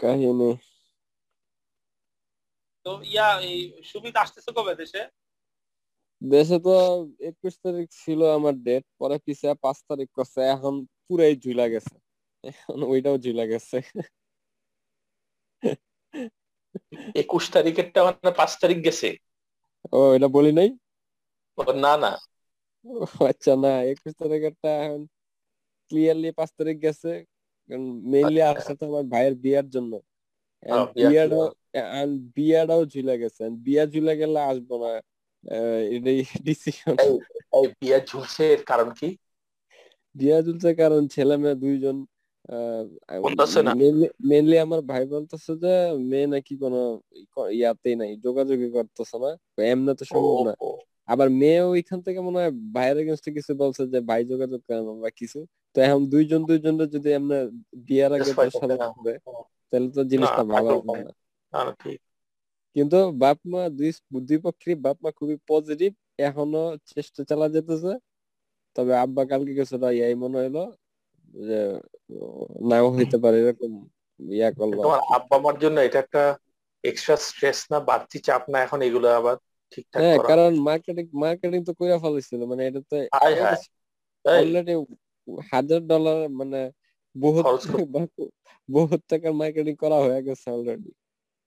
কাহিনী। তো ইয়া এই সুমিত আসতেছে কবে দেশে? দেশে তো একুশ তারিখ ছিল আমার ডেট পরে পিছে পাঁচ তারিখ করছে এখন পুরাই ঝুলা গেছে। এখন ওইটাও ঝুলা গেছে। একুশ তারিখেরটা মানে পাঁচ তারিখ গেছে? ও এটা বলি নাই? না না। আচ্ছা না একুশ তারিখেরটা এখন ক্লিয়ারলি পাঁচ তারিখ গেছে। মেইনলি আসছে তো আমার ভাইয়ের বিয়ার জন্য। বিয়াটাও বিয়াটাও ঝুলে গেছে। বিয়া ঝুলে গেলে আসব না। এটাই ডিসিশন এই বিয়া ঝুলছে এর কারণ কি? বিয়া ঝুলছে কারণ ছেলে মেয়ে দুইজন মেনলি আমার ভাই বলতেছে যে মেয়ে নাকি কোনো ইয়াতেই নাই যোগাযোগই করতেছে না এমনি তো সম্ভব না। আবার মেয়ে ওইখান থেকে মনে হয় ভাইয়ের এগেনস্টে কিছু বলছে যে ভাই যোগাযোগ করেন বা কিছু। তো এখন দুইজন দুইজনের যদি আমরা বিয়ার আগে। করে তাহলে তো জিনিসটা ভালো হবে না, ঠিক। কিন্তু বাপ মা দুই দুই পক্ষেরই বাপ মা খুবই পজিটিভ এখনও চেষ্টা চালা যেতেছে। তবে আব্বা কালকে কিছুটা ইয়াই মনে হইল যে নাও হইতে পারে এরকম ইয়া করল। তোমার আব্বা মার জন্য এটা একটা এক্সট্রা স্ট্রেস না বাড়তি চাপ না এখন এগুলো আবার ঠিকঠাক হ্যাঁ করা? কারণ মার্কেটিং মার্কেটিং তো কইরা ফেলাইছিল মানে এটা তো হায় হায়। অলরেডি হাজার ডলার মানে বহুত বহুত টাকার মার্কেটিং করা হয়ে গেছে অলরেডি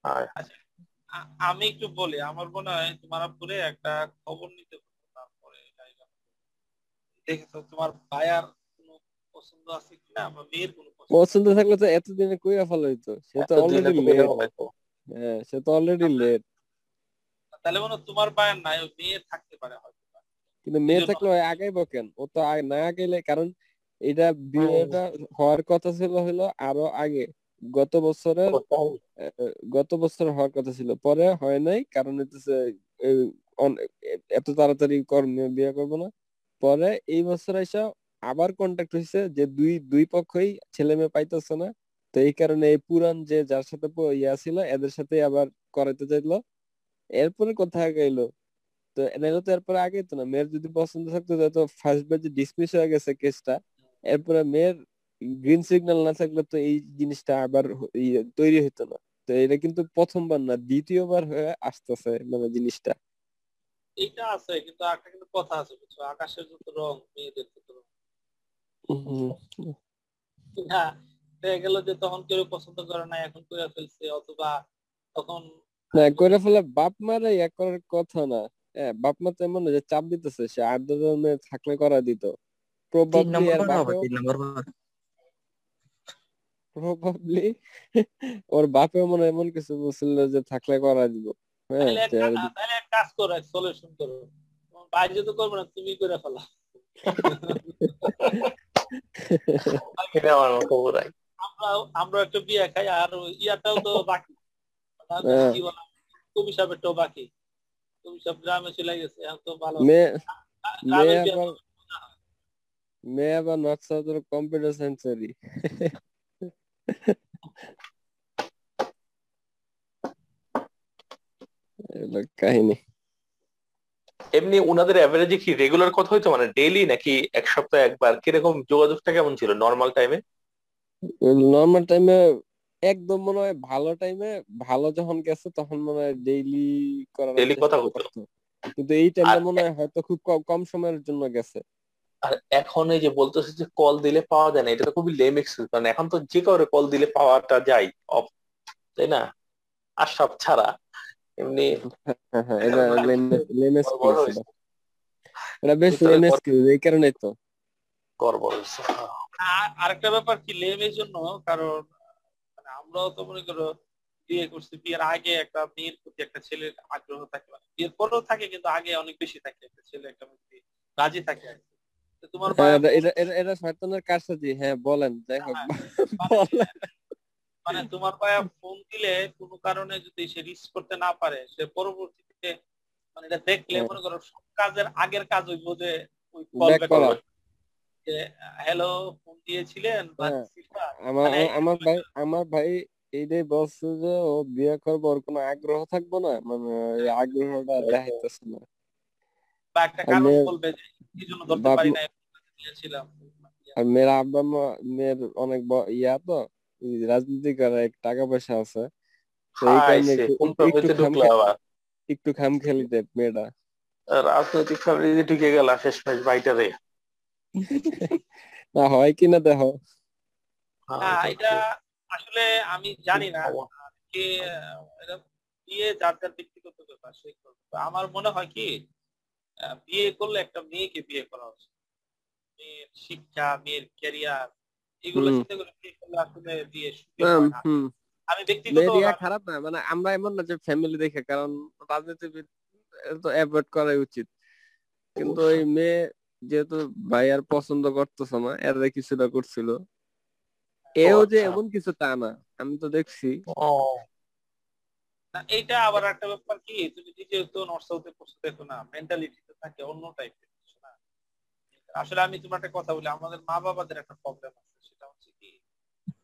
হায়। আ- আমি একটু বলি আমার মনে হয় তোমার আপুরে একটা খবর নিতে পারো তারপরে। দেখেছ তোমার ভাইয়ার কোনো পছন্দ আছে কিনা বা মেয়ের কোনো পছন্দ থাকলে তো এতদিনে কইরা ফেলাইতো সে তো অলরেডি লেট হ্যাঁ সে তো অলরেডি লেট তাহলে মনে হয় তোমার ভাইয়ের নাই মেয়ে থাকতে পারে হয়তো কিন্তু মেয়ে থাকলে আগাইবো কেন ও তো না আগাইলে কারণ এটা বিয়েটা হওয়ার কথা ছিল হলো আরও আগে। গত বছরের? আহ, গত বছর হওয়ার কথা ছিল। পরে হয় নাই কারণ হচ্ছে এত তাড়াতাড়ি কর্মে বিয়ে করব না। পরে এই বছর এসে আবার কন্ট্যাক্ট হয়েছে যে দুই দুই পক্ষই ছেলে মেয়ে পাইতেছে না। তো এই কারণে এই পুরান যে যার সাথে ইয়া ছিল এদের সাথে আবার করাইতে চাইলো। এরপরে কথা গাইলো তো নাহলে তো এরপরে আগে তো না। মেয়ের যদি পছন্দ থাকতো তো ফার্স্ট ব্যাচে ডিসমিস হয়ে গেছে কেসটা এরপরে মেয়ের গ্রিন সিগন্যাল না থাকলে তো এই জিনিসটা আবার ইয়ে তৈরি হতো না। তো এটা কিন্তু প্রথমবার না দ্বিতীয়বার হয়ে আসতেছে মানে জিনিসটা। এইটা আছে কিন্তু একটা কিন্তু কথা আছে বুঝছ? আকাশের যত রং মেয়েদের তত রং। হ্যাঁ দেখা গেল যে তখন কেউ পছন্দ করে না এখন করে ফেলছে অথবা তখন না করে ফেলে বাপ মারা ইয়া করার কথা না। হ্যাঁ বাপ মা তো এমন যে চাপ দিতেছে সে আট জনে থাকলে করা দিত। তিন প্রবাবলি নম্বর আর বার হবে বাপেও তিন নম্বর বার প্রবাবলি ওর বাপেও মনে হয় এমন কিছু বলছিল যে থাকলে করা দিব। হ্যাঁ তাহলে এক তো আর তাহলে এক কাজ করো এক সলিউশন করো। তোমার বাইরে তো করবে না তুমি করে ফেলা। আমার। আমরা একটা বিয়ে খাই আর ইয়াটাও তো বাকি। হ্যাঁ। কবি সাহেবেরটাও বাকি। কবি সাহেব গ্রামে চলে গেছে এখন তো ভালো। মেয়ে আবার সাউথের কম্পিউটার সেঞ্চুরি এগুলো কাহিনী। এমনি ওনাদের অ্যাভারেজে কি রেগুলার কথা হইতো? মানে ডেইলি নাকি এক সপ্তাহে একবার? কীরকম যোগাযোগটা কেমন ছিল নর্মাল টাইমে নর্মাল টাইমে একদম মনে হয় ভালো টাইমে ভালো যখন গেছে তখন মনে হয় ডেইলি Daily চেষ্টা কথা হতো। কিন্তু এই টাইমে মনে হয় হয়তো খুব কম সময়ের জন্য গেছে। আর এখন এই যে বলতেছে যে কল দিলে পাওয়া যায় না এটা তো খুবই লেম এক্সকিউজ কারণ এখন তো যে কাউরে কল দিলে পাওয়াটা যায় অফ তাই না? আশরাফ ছাড়া। এমনি হ্যাঁ হ্যাঁ এটা লেম বেশ লেম এই কারণেই তো হয়েছে আরেকটা ব্যাপার কি লেমের জন্য কারণ মানে আমরাও তো মনে করো বিয়ে করছি বিয়ের আগে একটা মেয়ের প্রতি একটা ছেলের আগ্রহ থাকে মানে বিয়ের পরেও থাকে কিন্তু আগে অনেক বেশি থাকে একটা ছেলে একটা প্রতি রাজি থাকে তোমার হ্যাঁ, এটা এটা শয়তানের কারসাজি হ্যাঁ বলেন যাই হোক মানে তোমার ভাইয়া ফোন দিলে কোনো কারণে যদি সে রিচ করতে না পারে সে পরবর্তীতে মানে এটা দেখলে হ্যাঁ। মনে করো সব কাজের আগের কাজ হইব যে ওই কল ব্যাক করা। যে হ্যালো ফোন দিয়েছিলেন হ্যাঁ। আমার মানে আমার ভাই আমার ভাই এইটাই বলছে যে ও বিয়ে করবে ওর কোনো আগ্রহ থাকব না? মানে এই আগ্রহটা দেখাইতেছে না। বা একটা কারণ বলবে যে এই জন্য ধরতে পারি না দিয়েছিলাম। আর মেয়ের আব্বা মা মেয়ের অনেক ইয়া তো। রাজনীতি করে এক টাকা পয়সা আছে তো এই কারণে একটু- একটু খাম খেলি টাইপ মেয়েটা। রাজনৈতিক ফ্যামিলিতে ঢুকে গেল শেষ মেশ বাইটারে। না হয় কিনা দেখো। না এটা আসলে আমি জানি না। কে বিয়ে যার যার ব্যক্তিগত ব্যাপার সে করবে। আমার মনে হয় কি বিয়ে করলে একটা মেয়েকে বিয়ে করা উচিত। মেয়ের শিক্ষা মেয়ের ক্যারিয়ার এগুলো। চিন্তা করে আসলে আমি ব্যক্তিগত খারাপ না মানে আমরা এমন না যে ফ্যামিলি দেখে কারণ রাজনীতিবিদ তো অ্যাভয়েড করাই উচিত। কিন্তু ওই মেয়ে যেহেতু ভাইয়ার পছন্দ করতেছে না এর কিছুটা করছিল। এও যে আচ্ছা। এমন কিছু তা না আমি তো দেখছি। এইটা আবার একটা ব্যাপার কি তুমি নিজে তো নর্থ সাউথে পড়ছো দেখো না মেন্টালিটিতে থাকে অন্য টাইপের আসলে আমি তোমার একটা কথা বলি আমাদের মা বাবাদের একটা প্রবলেম আছে সেটা হচ্ছে কি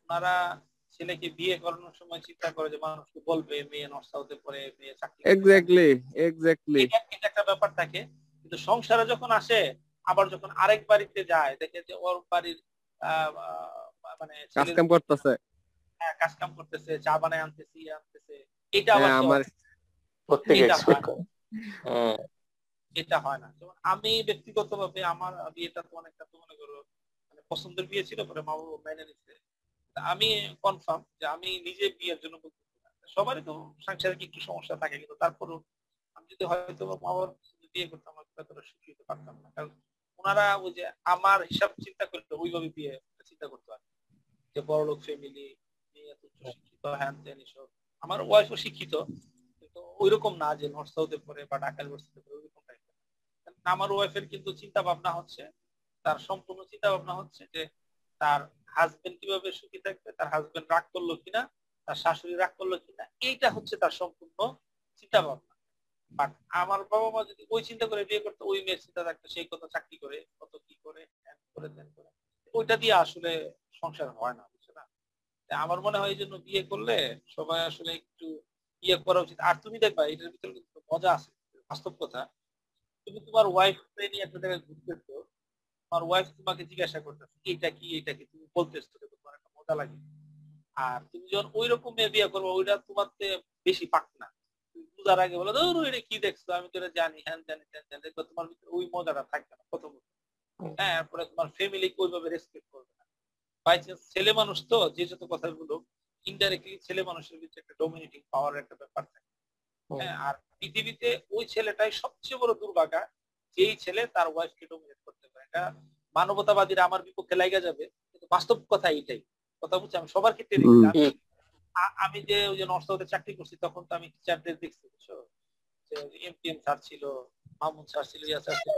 ওনারা ছেলেকে বিয়ে করানোর সময় চিন্তা করে যে মানুষকে বলবে মেয়ে নষ্ট হতে পারে মেয়ে চাকরি এক্স্যাক্টলি এক্স্যাক্টলি এটা একটা ব্যাপার থাকে কিন্তু সংসারে যখন আসে আবার যখন আরেক বাড়িতে যায় দেখে যে ওর বাড়ির মানে কাজ কাম করতেছে। হ্যাঁ, কাজ কাম করতেছে চা বানায় আনতেছে ইয়ে আনতেছে এটা হ্যাঁ, আমার প্রত্যেকে এক্সপেক্ট এটা হয় না। যেমন আমি ব্যক্তিগতভাবে আমার বিয়েটা তো অনেকটা তো মনে করো মানে পছন্দের বিয়ে ছিল, পরে মা বাবা মেনে নিচ্ছে আমি কনফার্ম যে আমি নিজে বিয়ের জন্য সবারই তো সাংসারিক একটু সমস্যা থাকে, কিন্তু তারপরেও আমি যদি হয়তো মা বাবার বিয়ে করতাম হয়তো সুখী হতে পারতাম না। কারণ ওনারা ওই যে আমার হিসাব চিন্তা করতে ওইভাবে বিয়ে চিন্তা করতে হয় যে বড়লোক ফ্যামিলি মেয়ে এত উচ্চ শিক্ষিত হ্যান ত্যান এসব। আমার ওয়াইফও শিক্ষিত কিন্তু ওইরকম না যে নর্থ সাউথে পড়ে বা ঢাকা ইউনিভার্সিটিতে পড়ে, ওইরকম টাইপের আমার ওয়াইফের কিন্তু চিন্তা ভাবনা হচ্ছে, তার সম্পূর্ণ চিন্তা ভাবনা হচ্ছে যে তার হাজবেন্ড কীভাবে সুখী থাকবে, তার হাজবেন্ড রাগ করল কিনা, তার শাশুড়ি রাগ করল কিনা, এইটা হচ্ছে তার সম্পূর্ণ চিন্তা ভাবনা বাট আমার বাবা মা যদি ওই চিন্তা করে বিয়ে করতো, ওই মেয়ের চিন্তা থাকতো সেই কত চাকরি করে, কত কি করে করে ওইটা দিয়ে আসলে সংসার হয় না বুঝছ না? আমার মনে হয় এই জন্য বিয়ে করলে সবাই আসলে ইয়ে করা উচিত। আর তুমি দেখবা, এটার ভিতরে কিন্তু মজা আছে, বাস্তব কথা। তুমি তোমার ওয়াইফ নিয়ে একটা জায়গায় ঘুরতেছো, তোমার ওয়াইফ তোমাকে জিজ্ঞাসা করতেছে এটা কি এটা কি? তুমি বলতেছো তোমার একটা মজা লাগে। আর তুমি যখন ওই রকম বিয়ে করব, ওইটা তোমার বেশি পাক না। বুঝার আগে বলো, ধরো এটা কি দেখছ? আমি তো এটা জানি, হ্যান জানি, ত্যান জানি। দেখবে তোমার ভিতরে ওই মজাটা থাকবে না প্রথমত। হ্যাঁ এরপরে তোমার ফ্যামিলি ওইভাবে রেসপেক্ট করবে না। বাই চান্স ছেলে মানুষ তো, যে যত কথাগুলো ইনডাইরেক্টলি ছেলে মানুষের ভিতরে একটা ডোমিনেটিং পাওয়ার একটা ব্যাপার থাকে। হ্যাঁ আর পৃথিবীতে ওই ছেলেটাই সবচেয়ে বড় দুর্ভাগা যেই ছেলে তার ওয়াইফকে ডোমিনেট করতে পারে। এটা মানবতাবাদীরা আমার বিপক্ষে লাগা যাবে কিন্তু বাস্তব কথা এটাই কথা বুঝছি আমি সবার ক্ষেত্রে দেখছি। আমি- যে ওই যে নর্থ সাউথে চাকরি করছি তখন তো আমি টিচারদের দেখছি বুঝছ? যে এমপিএম স্যার ছিল মামুন স্যার ছিল ইয়া স্যার ছিল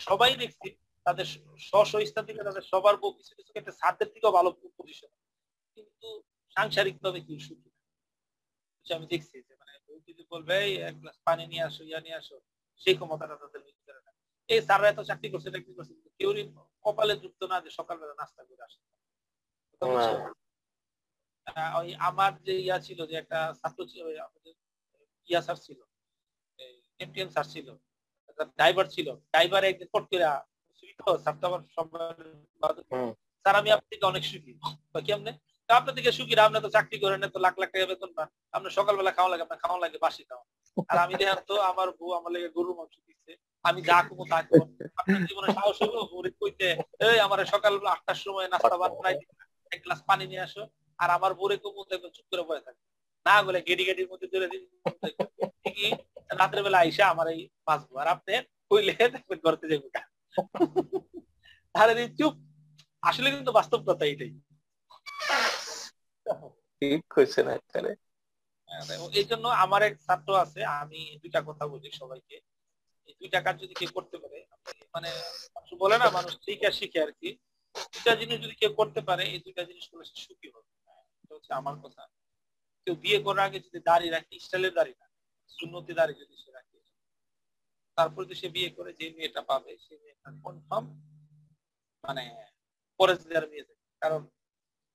সবাই দেখছি তাদের স্ব স্ব স্থান থেকে তাদের সবার বউ কিছু কিছু ক্ষেত্রে স্যারদের থেকেও ভালো পজিশন কিন্তু সাংসারিক ভাবে কি সুখী না। আমি দেখছি যে মানে যদি বলবে এক গ্লাস পানি নিয়ে আসো ইয়া নিয়ে আসো সেই ক্ষমতাটা তাদের ভিতরে না। এই স্যাররা এত চাকরি করছে চাকরি করছে কিন্তু কেউরই কপালে যুক্ত না যে সকালবেলা নাস্তা করে আসে। ওই আমার যে ইয়া ছিল যে একটা ছাত্র ছিল ইয়া স্যার ছিল এমটিএম স্যার ছিল ড্রাইভার ছিল ড্রাইভার একদিন ফট করে স্যার তো আমার স্যার আমি আপনার থেকে অনেক সুখী কেমনে? আপনার থেকে সুখী আপনি তো চাকরি করেন তো লাখ লাখ টাকা বেতন পান। আপনার সকালবেলা খাওয়া লাগে, আপনার খাওয়া লাগে, বাসি খাওয়া। আর আমি দেখেন তো, আমার বউ আমার লেগে গরু মাংস দিচ্ছে। আমি যা কমো তা কমো আপনার জীবনে সাহস হলো কইতে, এই, আমার সকালবেলা আটটার সময় নাস্তা বানাই এক গ্লাস পানি নিয়ে আসো। আর আমার বোরে কমু দেখবে চুপ করে বসে থাকে। না বলে গেডি গেডির মধ্যে ধরে দিন ঠিকই রাত্রে বেলা আইসা আমার এই বাঁচবো আর আপনি কইলে, দেখবেন করতে যাব তাহলে চুপ। আসলে কিন্তু বাস্তব কথা এটাই। ঠিক না এখানে? এই জন্য আমার এক ছাত্র আছে আমি দুইটা কথা বলি সবাইকে। এই দুইটা কাজ যদি কেউ করতে পারে মানে মানুষ বলে না মানুষ শিখে শিখে আর কি। দুইটা জিনিস যদি কেউ করতে পারে এই দুইটা জিনিস করলে সে সুখী হবে। এটা হচ্ছে আমার কথা। কেউ বিয়ে করার আগে যদি দাড়ি রাখে স্টাইলের দাড়ি না সুন্নতি দাড়ি যদি সে রাখে তারপর যদি সে বিয়ে করে যে মেয়েটা পাবে সে মেয়েটা কনফার্ম মানে পরেজগার মেয়ে কারণ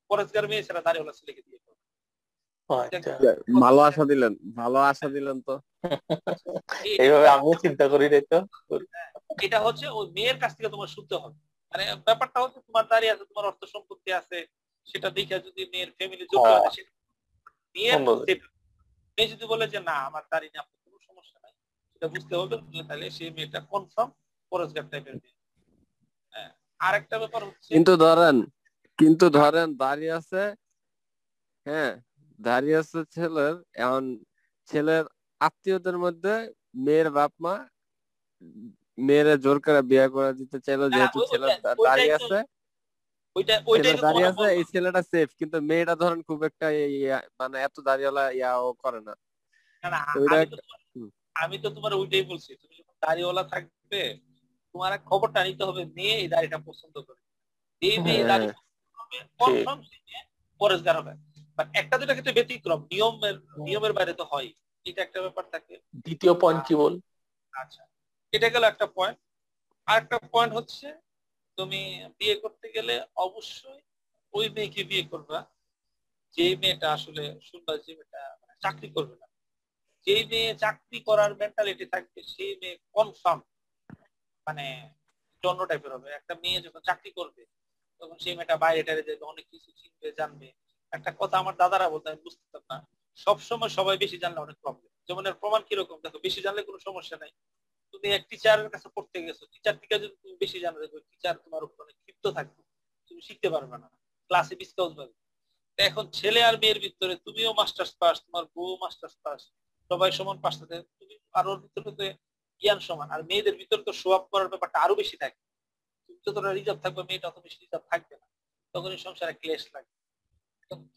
পরেজগার মেয়ে ছাড়া দাড়িওয়ালা ছেলেকে বিয়ে আচ্ছা। ভালো আশা দিলেন ভালো আশা দিলেন তো। এইভাবে আমিও চিন্তা করি নাই তো? এটা হচ্ছে ওই মেয়ের কাছ থেকে তোমার শুনতে হবে। মানে ব্যাপারটা হচ্ছে তোমার দাঁড়িয়ে আছে তোমার অর্থ সম্পত্তি আছে সেটা দেখে যদি মেয়ের ফ্যামিলি যোগ্য হ্যাঁ। সেটা মেয়ের মেয়ে যদি বলে যে না আমার দাঁড়িয়ে আপনার কোনো সমস্যা নাই সেটা বুঝতে হবে তাহলে সেই মেয়েটা কনফার্ম পরস্কার টাইপের মেয়ে। হ্যাঁ আর একটা ব্যাপার হচ্ছে কিন্তু ধরেন কিন্তু ধরেন দাঁড়িয়ে আছে হ্যাঁ দাঁড়িয়ে আছে ছেলের এখন ছেলের আত্মীয়দের মধ্যে মেয়ের বাপ মা মেয়েরা জোর করে বিয়ে করে দিতে চাইলো যেহেতু ওই- ছেলে ওইটাই- দা- ওইটাই দাঁড়িয়ে আছে। দাঁড়িয়ে আছে এই ছেলেটা সেফ কিন্তু মেয়েটা ধরেন খুব একটা মানে এত দাঁড়িয়েলা ইয়াও করে না। আমি তো তোমার- ওইটাই বলছি তুমি যখন দাড়িওয়ালা থাকবে তোমার খবরটা নিতে হবে মেয়ে এই দাড়িটা পছন্দ করে। এই মেয়ে হ্যাঁ। দাড়ি হবে। বাট একটা দুটা ক্ষেত্রে ব্যতিক্রম নিয়মের নিয়মের বাইরে তো হয়। এটা একটা ব্যাপার থাকে। দ্বিতীয় পয়েন্ট কি বল? আচ্ছা এটা গেল একটা পয়েন্ট আর একটা পয়েন্ট হচ্ছে তুমি বিয়ে করতে গেলে অবশ্যই ওই মেয়েকে বিয়ে করবা যে মেয়েটা আসলে শুনবা যে মেয়েটা মানে চাকরি করবে না। যে মেয়ে চাকরি করার মেন্টালিটি থাকবে সেই মেয়ে কনফার্ম মানে জন্য টাইপের হবে। একটা মেয়ে যখন চাকরি করবে তখন সেই মেয়েটা বাইরে টাইরে যাবে অনেক কিছু চিনবে জানবে। একটা কথা আমার দাদারা বলতো, আমি বুঝতাম না। সবসময় সবাই বেশি জানলে অনেক প্রবলেম যেমন এর প্রমাণ কীরকম? দেখো, বেশি জানলে কোনো সমস্যা নাই। তুমি এক টিচারের কাছে পড়তে গেছো টিচার থেকে যদি তুমি বেশি জানো দেখো টিচার তোমার উপর অনেক ক্ষিপ্ত থাকবে। তুমি শিখতে পারবে না। ক্লাসে ডিসকাউন্ট পাবে। এখন ছেলে আর মেয়ের ভিতরে তুমিও মাস্টার্স পাস তোমার বউ মাস্টার্স পাস সবাই সমান পাস থাকে তুমি আর ওর ভিতরে তো জ্ঞান সমান। আর মেয়েদের ভিতরে তো আপ করার ব্যাপারটা আরও বেশি থাকে। তুমি যতটা রিজার্ভ থাকবে, মেয়েটা অত বেশি রিজার্ভ থাকবে না। তখন এই সংসারে ক্লেশ লাগে তো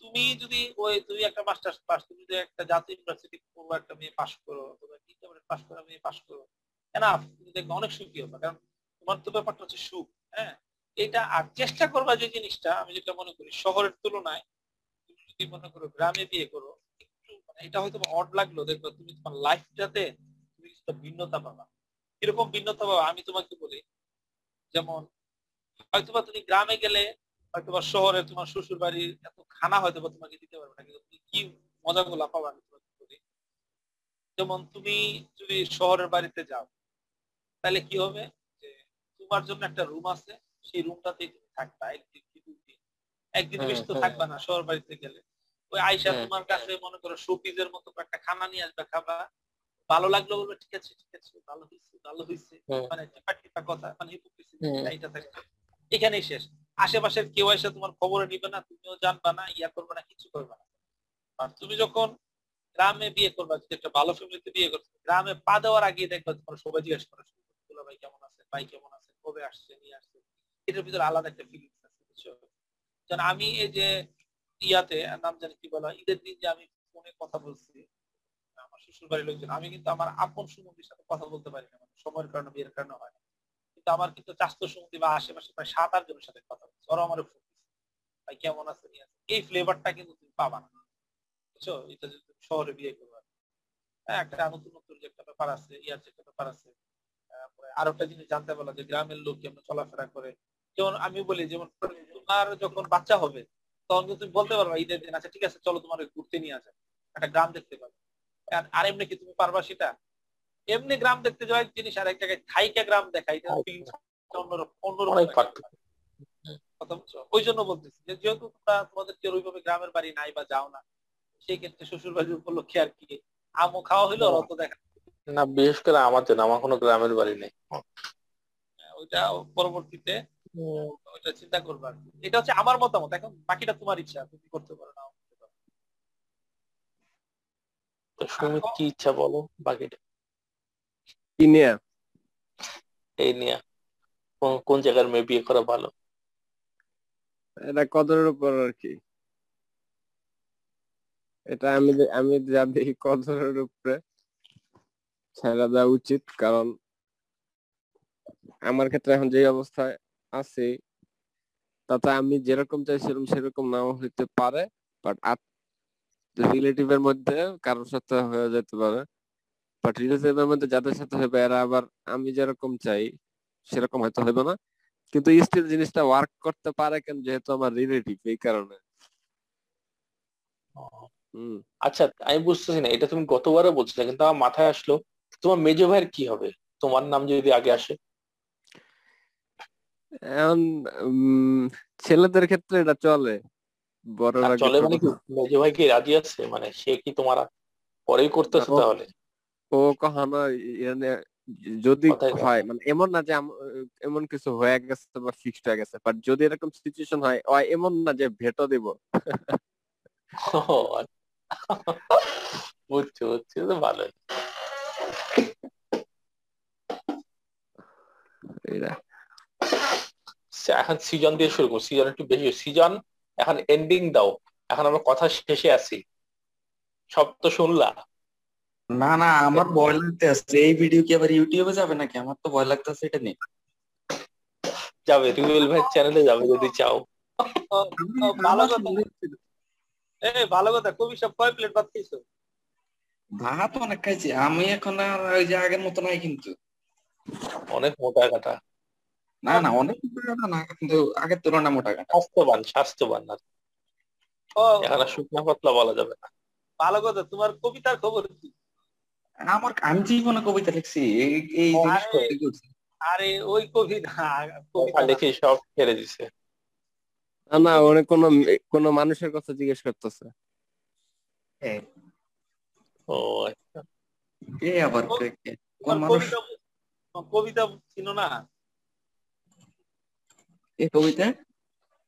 তুমি যদি ওই তুমি একটা মাস্টার্স পাস তুমি যদি একটা জাতীয় ইউনিভার্সিটি পড়ব একটা মেয়ে পাস করো ইন্টারমিডিয়েট পাস করা মেয়ে পাস করো এনাফ তুমি দেখবে অনেক সুখী হবে। কারণ তোমার তো ব্যাপারটা হচ্ছে সুখ হ্যাঁ? এটা আর চেষ্টা করবা যে জিনিসটা, আমি যেটা মনে করি, শহরের তুলনায় তুমি যদি মনে করো গ্রামে বিয়ে করো, একটু মানে এটা হয়তো অড লাগল, দেখবে তুমি তোমার লাইফটাতে তুমি কিছুটা ভিন্নতা পাবা। কীরকম ভিন্নতা পাবা? আমি তোমাকে বলি, যেমন হয়তোবা তুমি গ্রামে গেলে হয়তোবা শহরে তোমার শ্বশুর বাড়ির এত খানা হয়তো বা তোমাকে দিতে পারবে না কিন্তু তুমি কি মজাগুলা পাবা আমি তোমাকে বলি। যেমন তুমি যদি শহরের বাড়িতে যাও তাহলে কি হবে? যে তোমার জন্য একটা রুম আছে সেই রুমটাতেই তুমি থাকবা একদিন কি দুই দিন। একদিন বেশি তো থাকবা না শহর বাড়িতে গেলে। ওই আয়সা তোমার কাছে মনে করো শোপিজের মতো একটা খানা নিয়ে আসবে খাবা। ভালো লাগল বলবে ঠিক আছে ঠিক আছে ভালো হয়েছে ভালো হয়েছে মানে টিপা টিপা কথা মানে হুম। এইটা থাকে এখানেই শেষ। আশেপাশের কেউ এসে তোমার খবরে নিবে না তুমিও জানবা না ইয়া করবে না কিছু করবে না। আর তুমি যখন গ্রামে বিয়ে করবা যদি একটা ভালো ফ্যামিলিতে বিয়ে করছ গ্রামে পা দেওয়ার আগে দেখবা তোমার সবাই জিজ্ঞেস করা শুরু করবে, দুলা ভাই কেমন আছে ভাই কেমন আছে কবে আসছে নিয়ে আসছে। এটার ভিতরে আলাদা একটা ফিলিংস আছে বুঝছ? যেন আমি এই যে ইয়াতে নাম জানি কি বলা ঈদের দিন যে আমি ফোনে কথা বলছি আমার শ্বশুর বাড়ির লোকজন আমি কিন্তু আমার আপন সুমন্দির সাথে কথা বলতে পারি না মানে সময়ের কারণে বিয়ের কারণে হয় না। কিন্তু আমার কিন্তু চাস্ত সুমন্দি বা আশেপাশে প্রায় সাত আট জনের সাথে কথা বলছি। ওরা আমার ফোন ভাই, কেমন আছে। এই ফ্লেভারটা কিন্তু তুমি পাবা না। বুঝছ? এটা যদি তুমি শহরে বিয়ে করবে হ্যাঁ একটা নতুন যে একটা ব্যাপার আছে ইয়ার যে একটা ব্যাপার আছে আরও একটা জিনিস জানতে পারল যে গ্রামের লোক কেমন চলাফেরা করে। যেমন আমি বলি, যেমন তোমার যখন বাচ্চা হবে, তখন তুমি বলতে পারবা, ঈদের দিন আচ্ছা ঠিক আছে, চলো তোমার ঘুরতে নিয়ে আসে। একটা গ্রাম দেখতে আর- আর এমনি কি তুমি পারবা সেটা? এমনি গ্রাম দেখতে যাওয়া এক জিনিস আর এক জায়গায় থাইকা গ্রাম দেখা এটা feelings টা অন্যরকম অন্যরকম অনেক একটা পার্থক্য। ব্যাপার। কথা বলছো ওই জন্য বলতেছি যে যেহেতু তোমরা তোমাদের কেউ ওইভাবে গ্রামের বাড়ি নাই বা যাও না সেই ক্ষেত্রে শ্বশুর বাড়ির উপলক্ষে আর কি আমও খাওয়া হইল আর অত দেখা না বিশেষ করে আমার জন্য আমার কোনো গ্রামের বাড়ি নেই। ওইটা পরবর্তীতে ওইটা চিন্তা করবা এটা হচ্ছে আমার মতামত এখন বাকিটা তোমার ইচ্ছা তুমি করতে পারো না সুমিত কি ইচ্ছা বলো বাকিটা? কি নিয়ে এই নিয়ে কোন কোন জায়গার মেয়ে বিয়ে করা ভালো? এটা কদরের উপর আর কি। এটা আমি আমি যা দেখি কদরের উপরে ছেড়ে দেওয়া উচিত কারণ আমার ক্ষেত্রে এখন যে অবস্থায় আছে তাতে আমি যেরকম চাইছিলাম সেরকম সেরকম নাও হইতে পারে বাট রিলেটিভের মধ্যে কারোর সাথে হয়ে যেতে পারে। বাট মধ্যে যাদের সাথে হবে এরা আবার আমি যেরকম চাই সেরকম হয়তো হবে না। কিন্তু স্টিল জিনিসটা ওয়ার্ক করতে পারে কেন যেহেতু আমার রিলেটিভ এই কারণে। আচ্ছা আমি বুঝতেছি না এটা তুমি গতবারও বলছিলে কিন্তু আমার মাথায় আসলো তোমার মেজো ভাইয়ের কি হবে? তোমার নাম যদি আগে আসে। এখন উম, ছেলেদের ক্ষেত্রে এটা চলে বড়রা চলে মানে কি মেজো ভাই কি রাজি আছে? মানে সে কি তোমার পরেই করতেছে তাহলে? ও কখনো মানে যদি হয়। মানে এমন না যে এমন কিছু হয়ে গেছে বা ফিক্সড হয়ে গেছে বাট যদি এরকম সিচুয়েশন হয় এমন না যে ভেটো দিব। বুঝছি বুঝছি তো ভালোই। এখন সিজন দিয়ে শুরু সিজন একটু বেশি সিজন এখন এন্ডিং দাও এখন আমরা কথা শেষে আছি। সব তো শুনলা? না না আমার ভয় লাগতেছে। এই ভিডিও কি আবার ইউটিউবে যাবে নাকি? আমার তো ভয় লাগতেছে এটা নিয়ে। যাবে রিবেল ভাই চ্যানেলে যাবে যদি চাও। ভালো কথা এই ভালো কথা কবি সব কয় প্লেট ভাত খাইছো ভাত অনেক খাইছি। আমি এখন আর ওই যে আগের মতো নাই কিন্তু। অনেক মোটা কাটা। না না অনেক মোটা কাটা না কিন্তু আগের তুলনায় মোটা কাটা। স্বাস্থ্যবান স্বাস্থ্যবান আর ও এখন আর শুকনা পাতলা বলা যাবে না। ভালো কথা তোমার কবিতার খবর কি? আমার আমি জীবনে কবিতা লিখছি এই আরে, ওই কবি কবিতা। দেখি সব ছেড়ে দিছে। না না অনেক কোন কোন মানুষের কথা জিজ্ঞেস করতেছে। ও আচ্ছা। কে আবার? কোন মানুষ? কবিতা কবিতা ছিল না? এই কবিতা?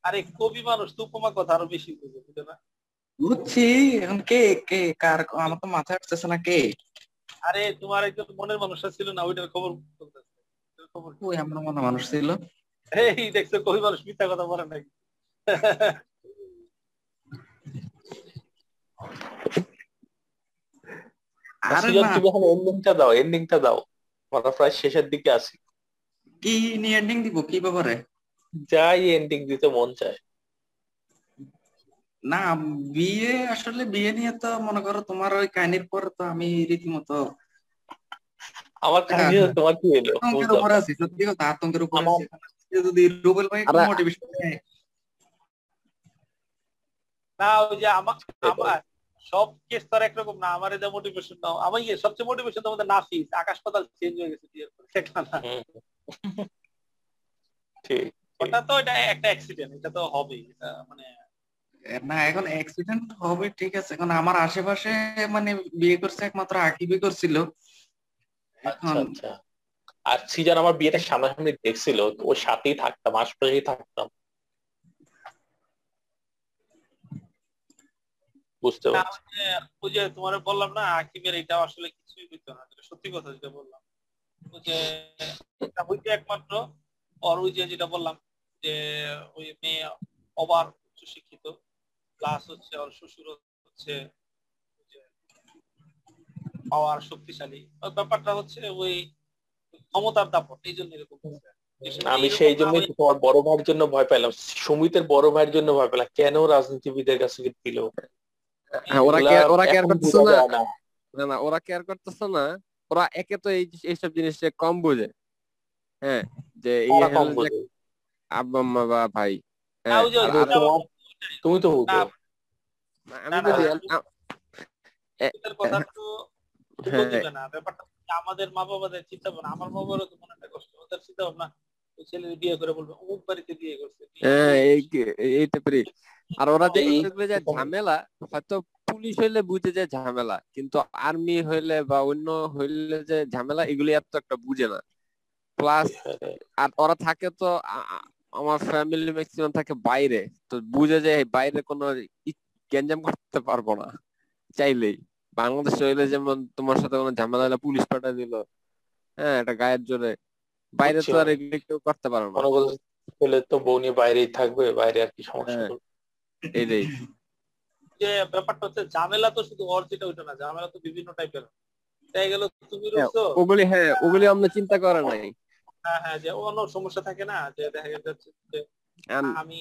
আরে কবি মানুষ তো উপমা কথা আরও বেশি বুঝে বুঝে না? বুঝছি এখন কে কে কার আমার তো মাথায় আসতেছে না কে। আরে তোমার একজন মনের মানুষটা ছিল না ওইটার খবর খবর ওই আমার মনে মানুষ ছিল? এই দেখছ কবি মানুষ মিথ্যা কথা বলে নাকি? এন্ডিংটা দাও এন্ডিংটা দাও। আমরা প্রায় শেষের দিকে আছি। কি নিয়ে এন্ডিং দিব কি ব্যাপারে? যাই এন্ডিং দিতে মন চায়। না বিয়ে আসলে বিয়ে নিয়ে তো মনে করো তোমার ওই কাহিনীর পর তো আমি রীতিমতো আমার কাহিনী হ্যাঁ। তোমার কি আতঙ্কের উপরে আছি সত্যি কথা আতঙ্কের উপরে আছি। যদি রুবেল ভাই মোটিভেশন দেয় না ওই যে আমার আমার সব কেস তো আর একরকম না আমার এটা মোটিভেশন নাও আমার ইয়ে সবচেয়ে মোটিভেশন তো আমাদের নাফিস আকাশ পাতাল চেঞ্জ হয়ে গেছে বিয়ের পরে দেখলা না। ঠিক ওটা তো এটা একটা অ্যাক্সিডেন্ট এটা তো হবেই এটা মানে না এখন অ্যাক্সিডেন্ট হবে ঠিক আছে। এখন আমার আশেপাশে মানে বিয়ে করছে একমাত্র আকিবই করছিল। আচ্ছা এখন আচ্ছা। আর সিজন আমার বিয়েটা সামনাসামনি দেখছিল তো ওর সাথেই থাকতাম আশপাশেই থাকতাম। বুঝতে পারছি। ওই যে- তোমার বললাম না আকিবের এটা আসলে কিছুই হইতো না। যেটা সত্যি কথা যেটা বললাম। ওই যে এটা হইতো একমাত্র আর ওই যে যেটা বললাম যে ওই মেয়ে অবার উচ্চ শিক্ষিত প্লাস হচ্ছে ওর শ্বশুর হচ্ছে পাওয়ার শক্তিশালী। ওই ব্যাপারটা হচ্ছে ওই ক্ষমতার দাপট এই জন্য এরকম আমি সেই না জন্যই তোমার বড় ভাইয়ের জন্য ভয় পেলাম সুমিতের বড় ভাইয়ের জন্য ভয় পেলাম কেন রাজনীতিবিদের কাছে দিল হ্যাঁ ওরা ওরা কেয়ার করতেছে না। না। না ওরা কেয়ার করতেছে না। ওরা একে তো এই এইসব জিনিস কম বোঝে। হ্যাঁ যে এই। আব্বা ভাই। হ্যাঁ তুমি তো আমি বলি হ্যাঁ। হচ্ছে আমাদের মা বাবাদের চিন্তা ভাবনা আমার মা বাবারও তো মনে একটা কষ্ট ওদের চিন্তা ভাবনা ছেলে বিয়ে করে বলবে অমুক বাড়িতে বিয়ে করছে হ্যাঁ করে- এই কি- এই টাইপেরই আর ওরা যে যে ঝামেলা হয়তো পুলিশ হইলে বুঝে যে ঝামেলা কিন্তু আর্মি হইলে বা অন্য হইলে যে ঝামেলা এগুলি এত একটা বুঝে না। প্লাস আর ওরা থাকে তো আমার ফ্যামিলি ম্যাক্সিমাম থাকে বাইরে। তো বুঝে যে বাইরে কোনো গ্যাঞ্জাম করতে পারব না। চাইলেই। বাংলাদেশে হইলে যেমন তোমার সাথে কোনো ঝামেলা হলে পুলিশ পাঠা দিল। হ্যাঁ এটা গায়ের জোরে। বাইরে তো আর এগুলি কেউ করতে পারে না। ছেলে তো বউ নিয়ে বাইরেই থাকবে বাইরে আর কি সমস্যা হ্যাঁ। এইটাই যে ব্যাপারটা হচ্ছে ঝামেলা তো শুধু ওর যেটা ওইটা না ঝামেলা তো বিভিন্ন টাইপের দেখা গেল তুমি রয়েছো ওগুলি হ্যাঁ ওগুলি আমরা চিন্তা করে নাই। হ্যাঁ হ্যাঁ যে অন্য সমস্যা থাকে না যে দেখা যাচ্ছে যে আমি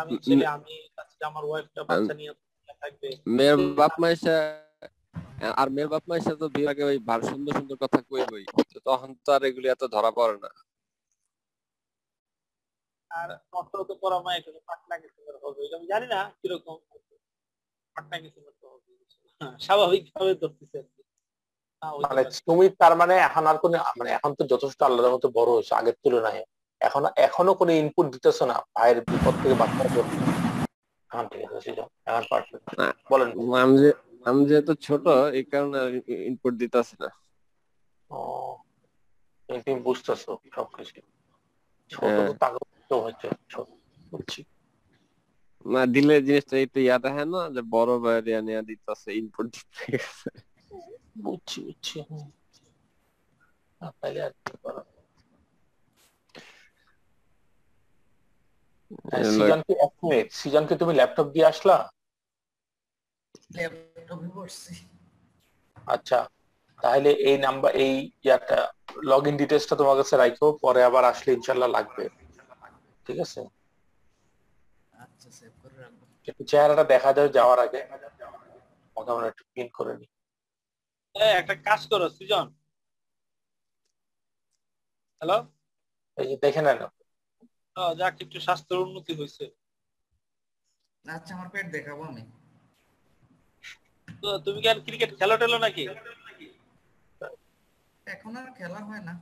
আমি ছেলে আমি আমার ওয়াইফটা বাচ্চা নিয়ে থাকবে। মেয়ের বাপ মা এসে আর মেয়ের বাপ মা এসে তো বিয়ের আগে ওই ভালো সুন্দর সুন্দর কথা কইবই তখন তো আর এগুলি এত ধরা পড়ে না। আর নষ্ট তো এখানে পাটনা কিছু হবে আমি জানি না কীরকম পাটনা কিছু হবে। স্বাভাবিকভাবে ধরতেছে আর কি। মানে তুমি তার মানে এখন আর কোনো মানে এখন তো যথেষ্ট আল্লাহর মতো বড় হয়েছে আগের তুলনায়। এখন এখনও কোনো ইনপুট দিতেছো না ভাইয়ের বিপদ থেকে বাঁচার জন্য। এখন ঠিক আছে এখন পারফেক্ট বলেন। আমি যে আমি যেহেতু ছোট এই কারণে ইনপুট দিতেছি না। ও তুমি বুঝতেছো সবকিছু? ছোট হ্যাঁ। তো তাকে হচ্ছে ছোট বুঝছি। না দিলে জিনিসটা একটু ইয়া দেখে না যে বড় বাইরে নিয়ে দিতেছে ইনপুট দিতে। বুঝছি বুঝছি। আর কি? হ্যাঁ, সিজনকে এক মিনিট সিজনকে তুমি ল্যাপটপ দিয়ে আসলা আচ্ছা তাহলে এই নাম্বার এই ইয়াটা লগ ইন ডিটেলসটা তোমার কাছে রাখো পরে আবার আসলে ইনশাল্লাহ লাগবে। ঠিক আছে? আচ্ছা সেভ করে রাখব। একটু চেহারাটা দেখা যায় যাওয়ার আগে। আমরা একটু পিন করে নিই একটা কাজ করো সৃজন। হ্যালো এই যে দেখে নেন যাক একটু স্বাস্থ্যের উন্নতি হয়েছে আচ্ছা আমার পেট দেখাবো আমি। তো তুমি কি আর ক্রিকেট খেলো টেলো নাকি? এখন আর খেলা হয় না।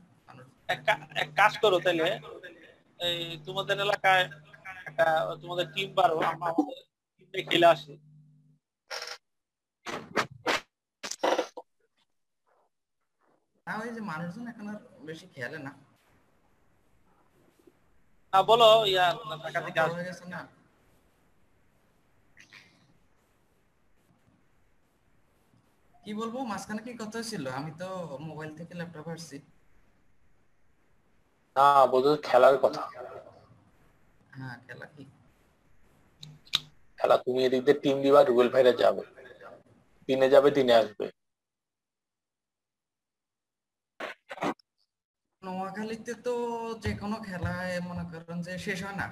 এক কাজ করো তাহলে এই তোমাদের এলাকায় একটা তোমাদের টিম পারো আমরা আমাদের টিমে খেলে আসি। ওই যে মানুষজন এখন আর বেশি খেলে না। না বলো ইয়া ঢাকা থেকে বড় আসবে গেছে না। কি বলব মাঝখানে কি কথা ছিল আমি তো মোবাইল থেকে ল্যাপটপ আসছি না বলতে খেলার কথা। হ্যাঁ খেলা কি? খেলা তুমি এদিক দিয়ে টিম দিবা রুবেল ভাইরা যাবে। দিনে যাবে দিনে আসবে। নোয়াখালীতে তো যে কোনো খেলায় মনে করেন যে শেষ হয় না।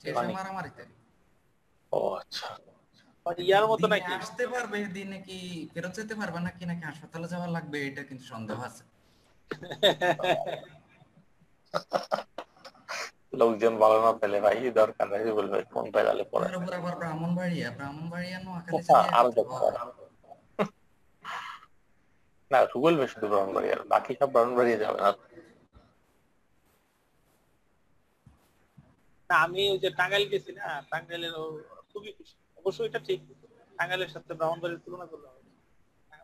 শেষ হয় মানে? মারামারিতে। ও আচ্ছা। ইয়ার মতো নাকি? আসতে পারবে দিনে ফেরত যেতে পারবে নাকি নাকি হাসপাতালে যাওয়া লাগবে এটা কিন্তু সন্দেহ আছে। লোকজন ভালো না পেলে ভাই দরকার নাই ফোন পেলালে পরে আবার ব্রাহ্মণবাড়িয়া ব্রাহ্মণবাড়িয়া নোয়াখালী থেকে আরও দরকার। না ভাই শুধু আর বাকি সব ব্রাহ্মণবাড়ি যাবে না না আমি ওই যে টাঙ্গাইল গেছি না টাঙ্গাইলের খুবই খুশি অবশ্যই এটা ঠিক টাঙ্গাইলের সাথে ব্রাহ্মণবাড়ির তুলনা করলে হবে।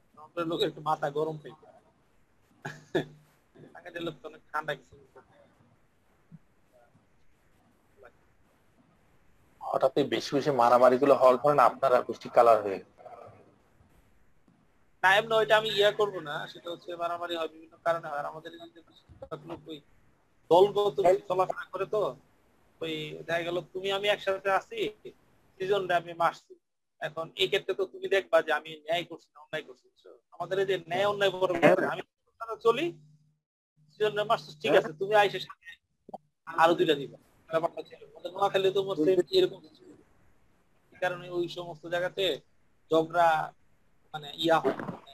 ব্রাহ্মণবাড়ির লোকের একটু মাথা গরম থাকে টাঙ্গাইলের লোক তো অনেক ঠান্ডা কিছু হঠাৎ বেশি বেশি মারামারি গুলো হওয়ার কারণে আপনারা বেশি কালার হয়ে গেছে। না ওইটা আমি ইয়া করব না। সেটা হচ্ছে মারামারি হয় বিভিন্ন কারণে হয়। আর আমাদের ওই দলগত চলাফেরা করে তো ওই দেখা গেল তুমি আমি একসাথে আছি সিজনটা আমি মারছি। এখন এই ক্ষেত্রে তো তুমি দেখবা যে আমি ন্যায় করছি না অন্যায় করছি আমাদের এই যে ন্যায় অন্যায় বড় আমি সাথে চলি সিজনটা মারছি ঠিক আছে তুমি আইসে সাথে আরও দুইটা দিবা। ব্যাপারটা ছিল নোয়াখালী তো এরকম। কারণে ওই সমস্ত জায়গাতে ঝগড়া মানে ইয়া হয় মানে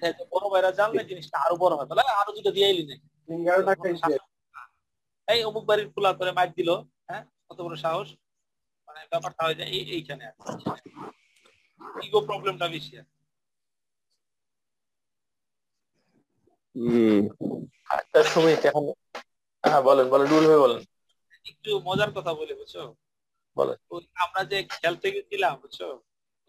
হ্যাঁ, বড় ভাইরা জানলে জিনিসটা আরও বড় হয়। বলে আরও দুটো দিয়ে এলি নাকি? এই অমুক বাড়ির খোলা করে মাইক দিল হ্যাঁ? কত বড় সাহস। মানে ব্যাপারটা হয় যে এই এইখানে ইগো প্রবলেমটা বেশি আছে এখন হ্যাঁ বলেন বলেন ভাই বলেন। একটু মজার কথা বলে বুঝছ? বলেন। আমরা যে খেলতে গেছিলাম বুঝছ?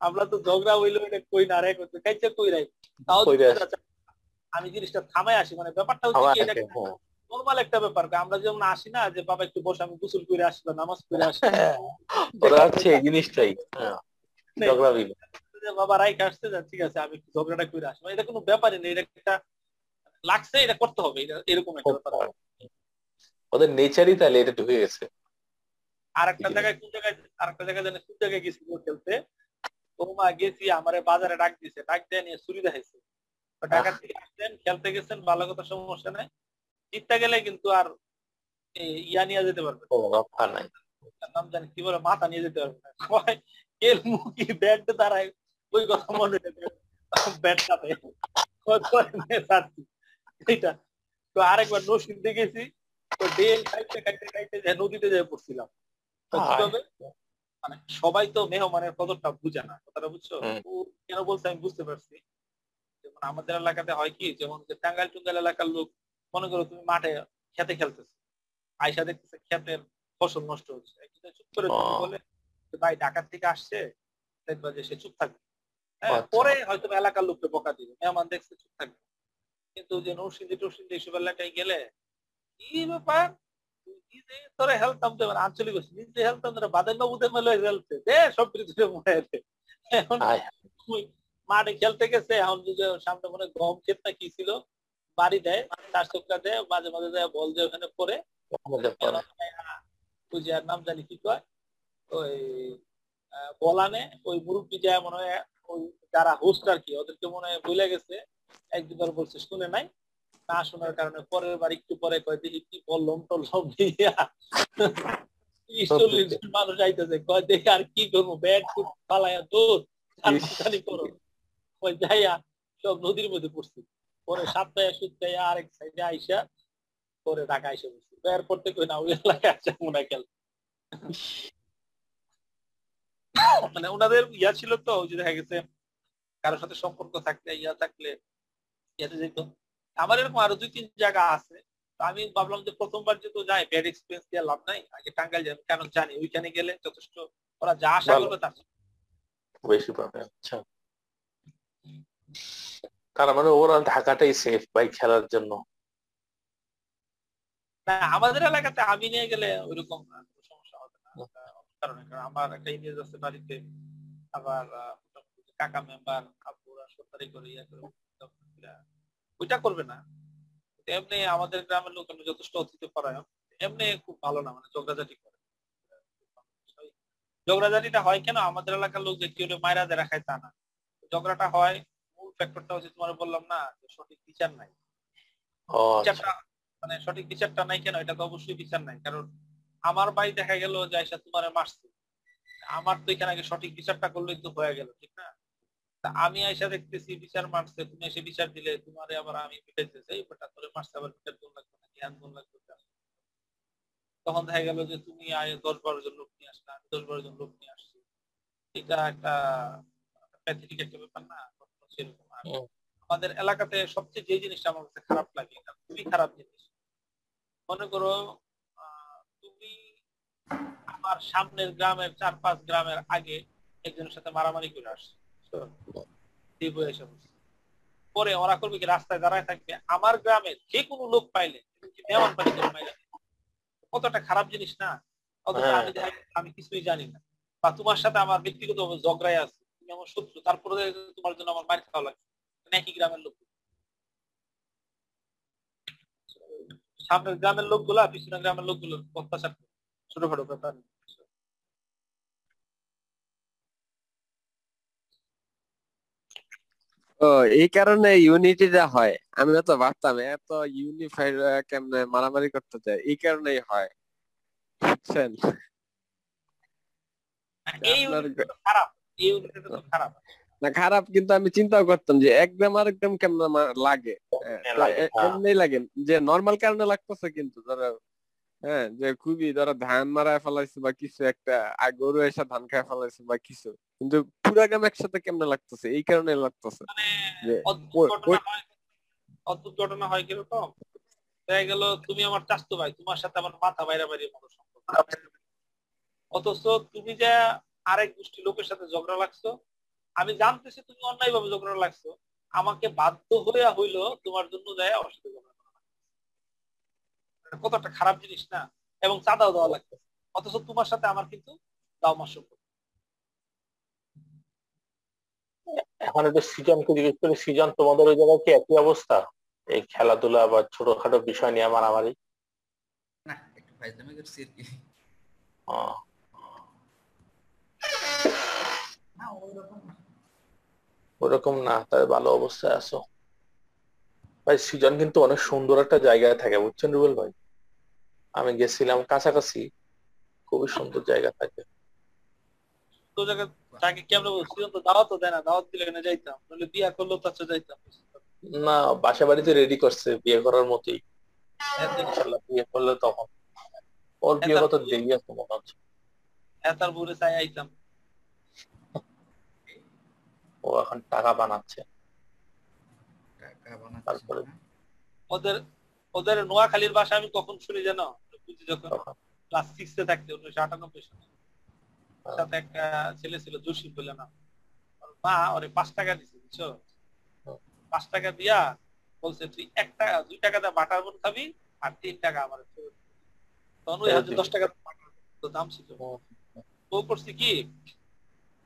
আমরা তো ঝগড়া হইল কই না রে কইছে, কাইচা কই রাই তাও আমি জিনিসটা থামাই আসি মানে ব্যাপারটা হচ্ছে একটা। নর্মাল একটা ব্যাপার আমরা যেমন আসি না যে বাবা একটু বসে আমি গোসল করে আসি নামাজ করে আসি ওরা হচ্ছে এই জিনিসটাই হ্যাঁ ঝগড়া বিল যে বাবা রাইকে আসছে যা ঠিক আছে আমি একটু ঝগড়াটা করে আসব এটা কোনো ব্যাপারই নেই এটা একটা লাগছে এটা করতে হবে এরকম একটা ব্যাপার। ওদের নেচারই তাহলে এটা ঢুকে গেছে। আর একটা জায়গায় কোন জায়গায় আর একটা জায়গায় জানি কোন জায়গায় গেছি খেলতে? ও মা গেছি আমারে বাজারে ডাক দিছে ডাক দিয়ে নিয়ে চুরি দেখাইছে। ঢাকা থেকে আসছেন খেলতে গেছেন ভালো কথা সমস্যা নাই। জিততে গেলে কিন্তু আর ইয়া নিয়ে যেতে পারবে নাম জানি কি বলে মাথা নিয়ে যেতে পারবে না। কয় এর মুখি ব্যাট দাঁড়ায় ওই কথা মনে ব্যাট সাথে এইটা। তো আরেকবার নসিন্দে গেছি তো ডেল খাইতে খাইতে খাইতে যে নদীতে যেয়ে পড়ছিলাম মানে সবাই তো মেহমানের কদরটা বুঝে না। কথাটা বুঝছ? ও কেন বলছে আমি বুঝতে পারছি? যেমন আমাদের এলাকাতে হয় কি যেমন টাঙ্গাইল টুঙ্গাইল এলাকার লোক মনে করো তুমি মাঠে খেতে খেলতেছে। আয়সা দেখতেছে ক্ষেতের ফসল নষ্ট হচ্ছে। চুপ করে। বলে ভাই ঢাকার থেকে আসছে দেখবা যে সে চুপ থাকবে। পরে হয়তো এলাকার লোককে বকা দিবে। মেহমান দেখছে চুপ থাকবে। কিন্তু যে নৌসিন্দি টৌসিন্দি এইসব এলাকায় গেলে কি ব্যাপার? তুই নিজে তোরে হেলতাম দেবে আঞ্চলিক নিজে হেলতাম দেবে বাদের বাবুতে মেলে হেলতে দে সব কিছু এখন মাঠে খেলতে গেছে এখন সামনে মনে হয় গম ক্ষেত না কি ছিল বাড়ি দেয় চার চক্কা দেয় মাঝে মাঝে দেয় বল দিয়ে ওখানে পরে। আমাদের পরে। ওই যে আর নাম জানি কি কয়? ওই বলানে ওই মুরব্বী যায় মনে হয় ওই যারা হোস্ট আর কি ওদেরকে মনে হয় ভুলে গেছে। একদিনবার বলছে শুনে নাই? না শোনার কারণে পরের বার একটু পরে কয় দেখি কি বললাম টললাম দিয়া। চল্লিশ জন মানুষ আইতেছে কয় দেখি আর কি করব ব্যাট ফুট পালাইয়া দৌড় জানি করো। ওই যাইয়া সব নদীর মধ্যে পড়ছি। পরে সাতটায় সুতরাইয়া আরেক সাইডে আইসা পরে ঢাকা আইসা বসছি এয়ারপোর্ট থেকে না ওই এলাকায় আসা মনে খেল মানে ওনাদের ইয়া ছিল তো যে দেখা গেছে কারোর সাথে সম্পর্ক থাকলে ইয়া থাকলে ইয়াতে যেত আমার এরকম আরও দুই তিন জায়গা আছে। আমি ভাবলাম যে প্রথমবার যেহেতু যাই ব্যাড এক্সপিরিয়েন্স দিয়ে লাভ নাই আগে টাঙ্গাইল যাবে কেন জানি ওইখানে গেলে যথেষ্ট ওরা যা আশা করবে তার। বেশি পাবে আচ্ছা। তার মানে ওভারঅল ঢাকাটাই সেফ ভাই খেলার জন্য। না আমাদের এলাকাতে আমি নিয়ে গেলে ওইরকম আহ, কোনো সমস্যা হবে না আহ, কারণে কারণ আমার একটা ইমেজ আছে বাড়িতে। আবার কাকা মেম্বার আব্বুরা সরকারি করে ইয়া করে ওইটা করবে না। এমনি আমাদের গ্রামের লোক এমনি যথেষ্ট অতিথি পরায়ণ। এমনি খুব ভালো না মানে ঝগড়াঝাটি করে। ঝগড়াঝাটিটা হয় কেন? আমাদের এলাকার লোক যে কেউ মায়েরা দেরা খায় তা না। ঝগড়াটা হয় মূল ফ্যাক্টরটা হচ্ছে তোমার বললাম না যে সঠিক বিচার নাই। আচ্ছা। মানে সঠিক বিচারটা নাই কেন? এটা তো অবশ্যই বিচার নাই। কারণ আমার ভাই দেখা গেল যে আইসা তোমার মারছে। আমার তো এখানে আগে সঠিক বিচারটা করলেই তো হয়ে গেল ঠিক না? তা আমি আইসা দেখতেছি বিচার মারছে তুমি এসে বিচার দিলে তোমারে আবার আমি বেটা তোরে মারছে আবার বিচার কোন লাগবে না জ্ঞান কোন লাগবে তখন দেখা গেল যে তুমি আয় দশ বারো জন লোক নিয়ে আসলে আমি দশ বারো জন লোক নিয়ে আসছি। এটা একটা প্যাথেটিক একটা ব্যাপার না? সেরকম আর আমাদের এলাকাতে সবচেয়ে যে জিনিসটা আমার কাছে খারাপ লাগে এটা খুবই খারাপ জিনিস। মনে করো আমার সামনের গ্রামের চার পাঁচ গ্রামের আগে একজনের সাথে মারামারি করে আসছো। এসে পরে ওরা করবে কি রাস্তায় দাঁড়ায় থাকবে। আমার গ্রামের যে কোনো লোক পাইলে পানি করে পাইলে কতটা খারাপ জিনিস না? অথচ হ্যাঁ। আমি আমি কিছুই জানি না। বা তোমার সাথে আমার ব্যক্তিগত ঝগড়ায় আছে তুমি আমার শত্রু তারপরে তোমার জন্য আমার মার খাওয়া লাগছে মানে একই গ্রামের লোক। সামনের গ্রামের লোকগুলা পিছনের গ্রামের লোকগুলো অত্যাচার করে। ছোটখাটো ব্যাপার। ও এই কারণে ইউনিটিটা হয়। আমি তো ভাবতাম এত ইউনিফাইড কেমনে মারামারি করতে চায় এই কারণেই হয়। বুঝছেন? না খারাপ। কিন্তু আমি চিন্তাও করতাম যে একদম আর একদম কেমন লাগে। লাগে, হ্যাঁ। এমনি লাগে। যে নর্মাল কারণে লাগতেছে কিন্তু ধরো হ্যাঁ যে খুবই ধরো ধান মারায় ফেলাইছে বা কিছু একটা গরু এসে ধান খায় ফেলাইছে বা কিছু। কিন্তু পুরা গ্রাম একসাথে কেমনে লাগতেছে? এই কারণে লাগতেছে। মানে যে অদ্ভুত ঘটনা হয় কীরকম? দেখা গেল তুমি আমার চাস্তু ভাই তোমার সাথে আমার মাথা বাইরে বাইরে মতো সম্পর্ক। অথচ তুমি যে আরেক গোষ্ঠী লোকের সাথে ঝগড়া লাগছো আমি জানতেছি তুমি অন্যায় ভাবে ঝগড়া লাগছো। আমাকে বাধ্য হইয়া হইল তোমার জন্য যায় আমার সাথে ঝগড়া করা লাগছে। এটা কত একটা খারাপ জিনিস না এবং চাঁদাও দেওয়া লাগছে অথচ তোমার সাথে আমার কিন্তু দাও মাস সম্পর্ক। এখন একটু সিজনকে জিজ্ঞেস করি সিজন তোমাদের ওই জায়গায় কি একই অবস্থা? এই খেলাধুলা বা ছোটখাটো বিষয় নিয়ে মারামারি? না একটু ফাইজলামি করছি আর কি। ওইরকম না। ওরকম না তাই ভালো অবস্থায় আছো। ভাই সিজন কিন্তু অনেক সুন্দর একটা জায়গায় থাকে বুঝছেন রুবেল ভাই? আমি গেছিলাম কাছাকাছি। খুবই সুন্দর জায়গা থাকে। তো তাকে তো দাওয়াতও দেয় না দাওয়াত দিলে যাইতাম। নইলে বিয়া করলেও তার সাথে যাইতাম। না বাসা বাড়িতে রেডি করছে বিয়ে করার মতোই। হ্যাঁ, ইনশাল্লাহ বিয়ে করলে তখন। ওর বিয়ে কত দেরি আছে মনে হচ্ছে। হ্যাঁ তার বুড়ে চাই আইতাম। ও এখন টাকা বানাচ্ছে। টাকা বানাচ্ছে তারপরে? ওদের ওদের নোয়াখালীর ভাষা আমি কখন শুনি জানো? বুঝি যখন ক্লাস সিক্সে থাকতে উনিশশো আটানব্বই সালে। সাথে একটা ছেলে ছিল জসিম বলে না মা ওরে পাঁচ টাকা দিছে বুঝছ? পাঁচ টাকা দিয়া বলছে তুই এক টাকা দুই টাকা দিয়ে বাটার বোন খাবি আর তিন টাকা আমার তখন ওই দশ টাকা তো দাম ছিল। ও। করছে কি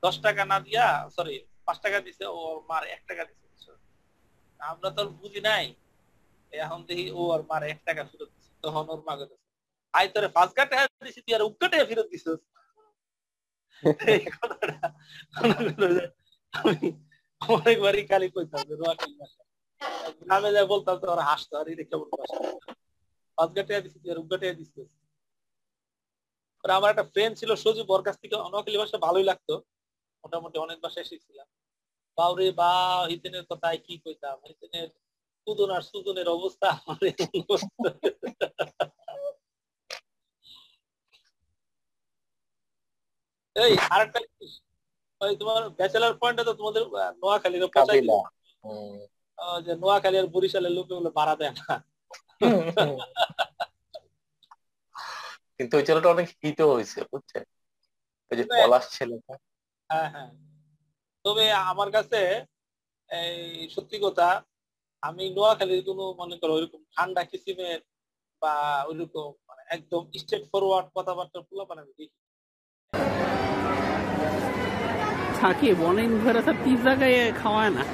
দশ টাকা না দিয়া সরি পাঁচ টাকা দিছে ও মার এক টাকা দিছে? আমরা তো বুঝি নাই। এখন দেখি ও আর মার এক টাকা ফেরত দিছে। তখন ওর মা আই তোরে পাঁচ দিছি, তুই আর ফেরত দিছিস। অনেকবারই খালি কইতাম যে নোয়াখালী ভাষা গ্রামে যা বলতাম তো ওরা হাসতো, আর পাঁচ দিছি, তুই আর দিছিস। আমার একটা ফ্রেন্ড ছিল সজীব, ওর কাছ থেকে নোয়াখালী ভাষা ভালোই লাগতো। মোটামুটি অনেক ভাষায় শিখছিলাম। বাউরে বা হিতেনের কথায় কি কইতাম? হিতেনের সুদন আর সুদনের অবস্থা। এই আরেকটা ওই তোমার ব্যাচেলার পয়েন্টে তো তোমাদের নোয়াখালীর পচাই যে নোয়াখালী আর বরিশালের লোকে বলে ভাড়া দেয় না। কিন্তু ওই ছেলেটা অনেক হিটও হয়েছে বুঝছেন ওই যে পলাশ ছেলেটা। হ্যাঁ হ্যাঁ। তবে আমার কাছে এই সত্যি কথা আমি নোয়াখালীর কোনো, মনে করো, ওইরকম ঠান্ডা কিসিমের বা ওইরকম মানে একদম স্ট্রেট ফরওয়ার্ড কথাবার্তা পোলাপান আমি দেখি। সাকিব অনেক স্যার তিন জায়গায় খাওয়ায় না।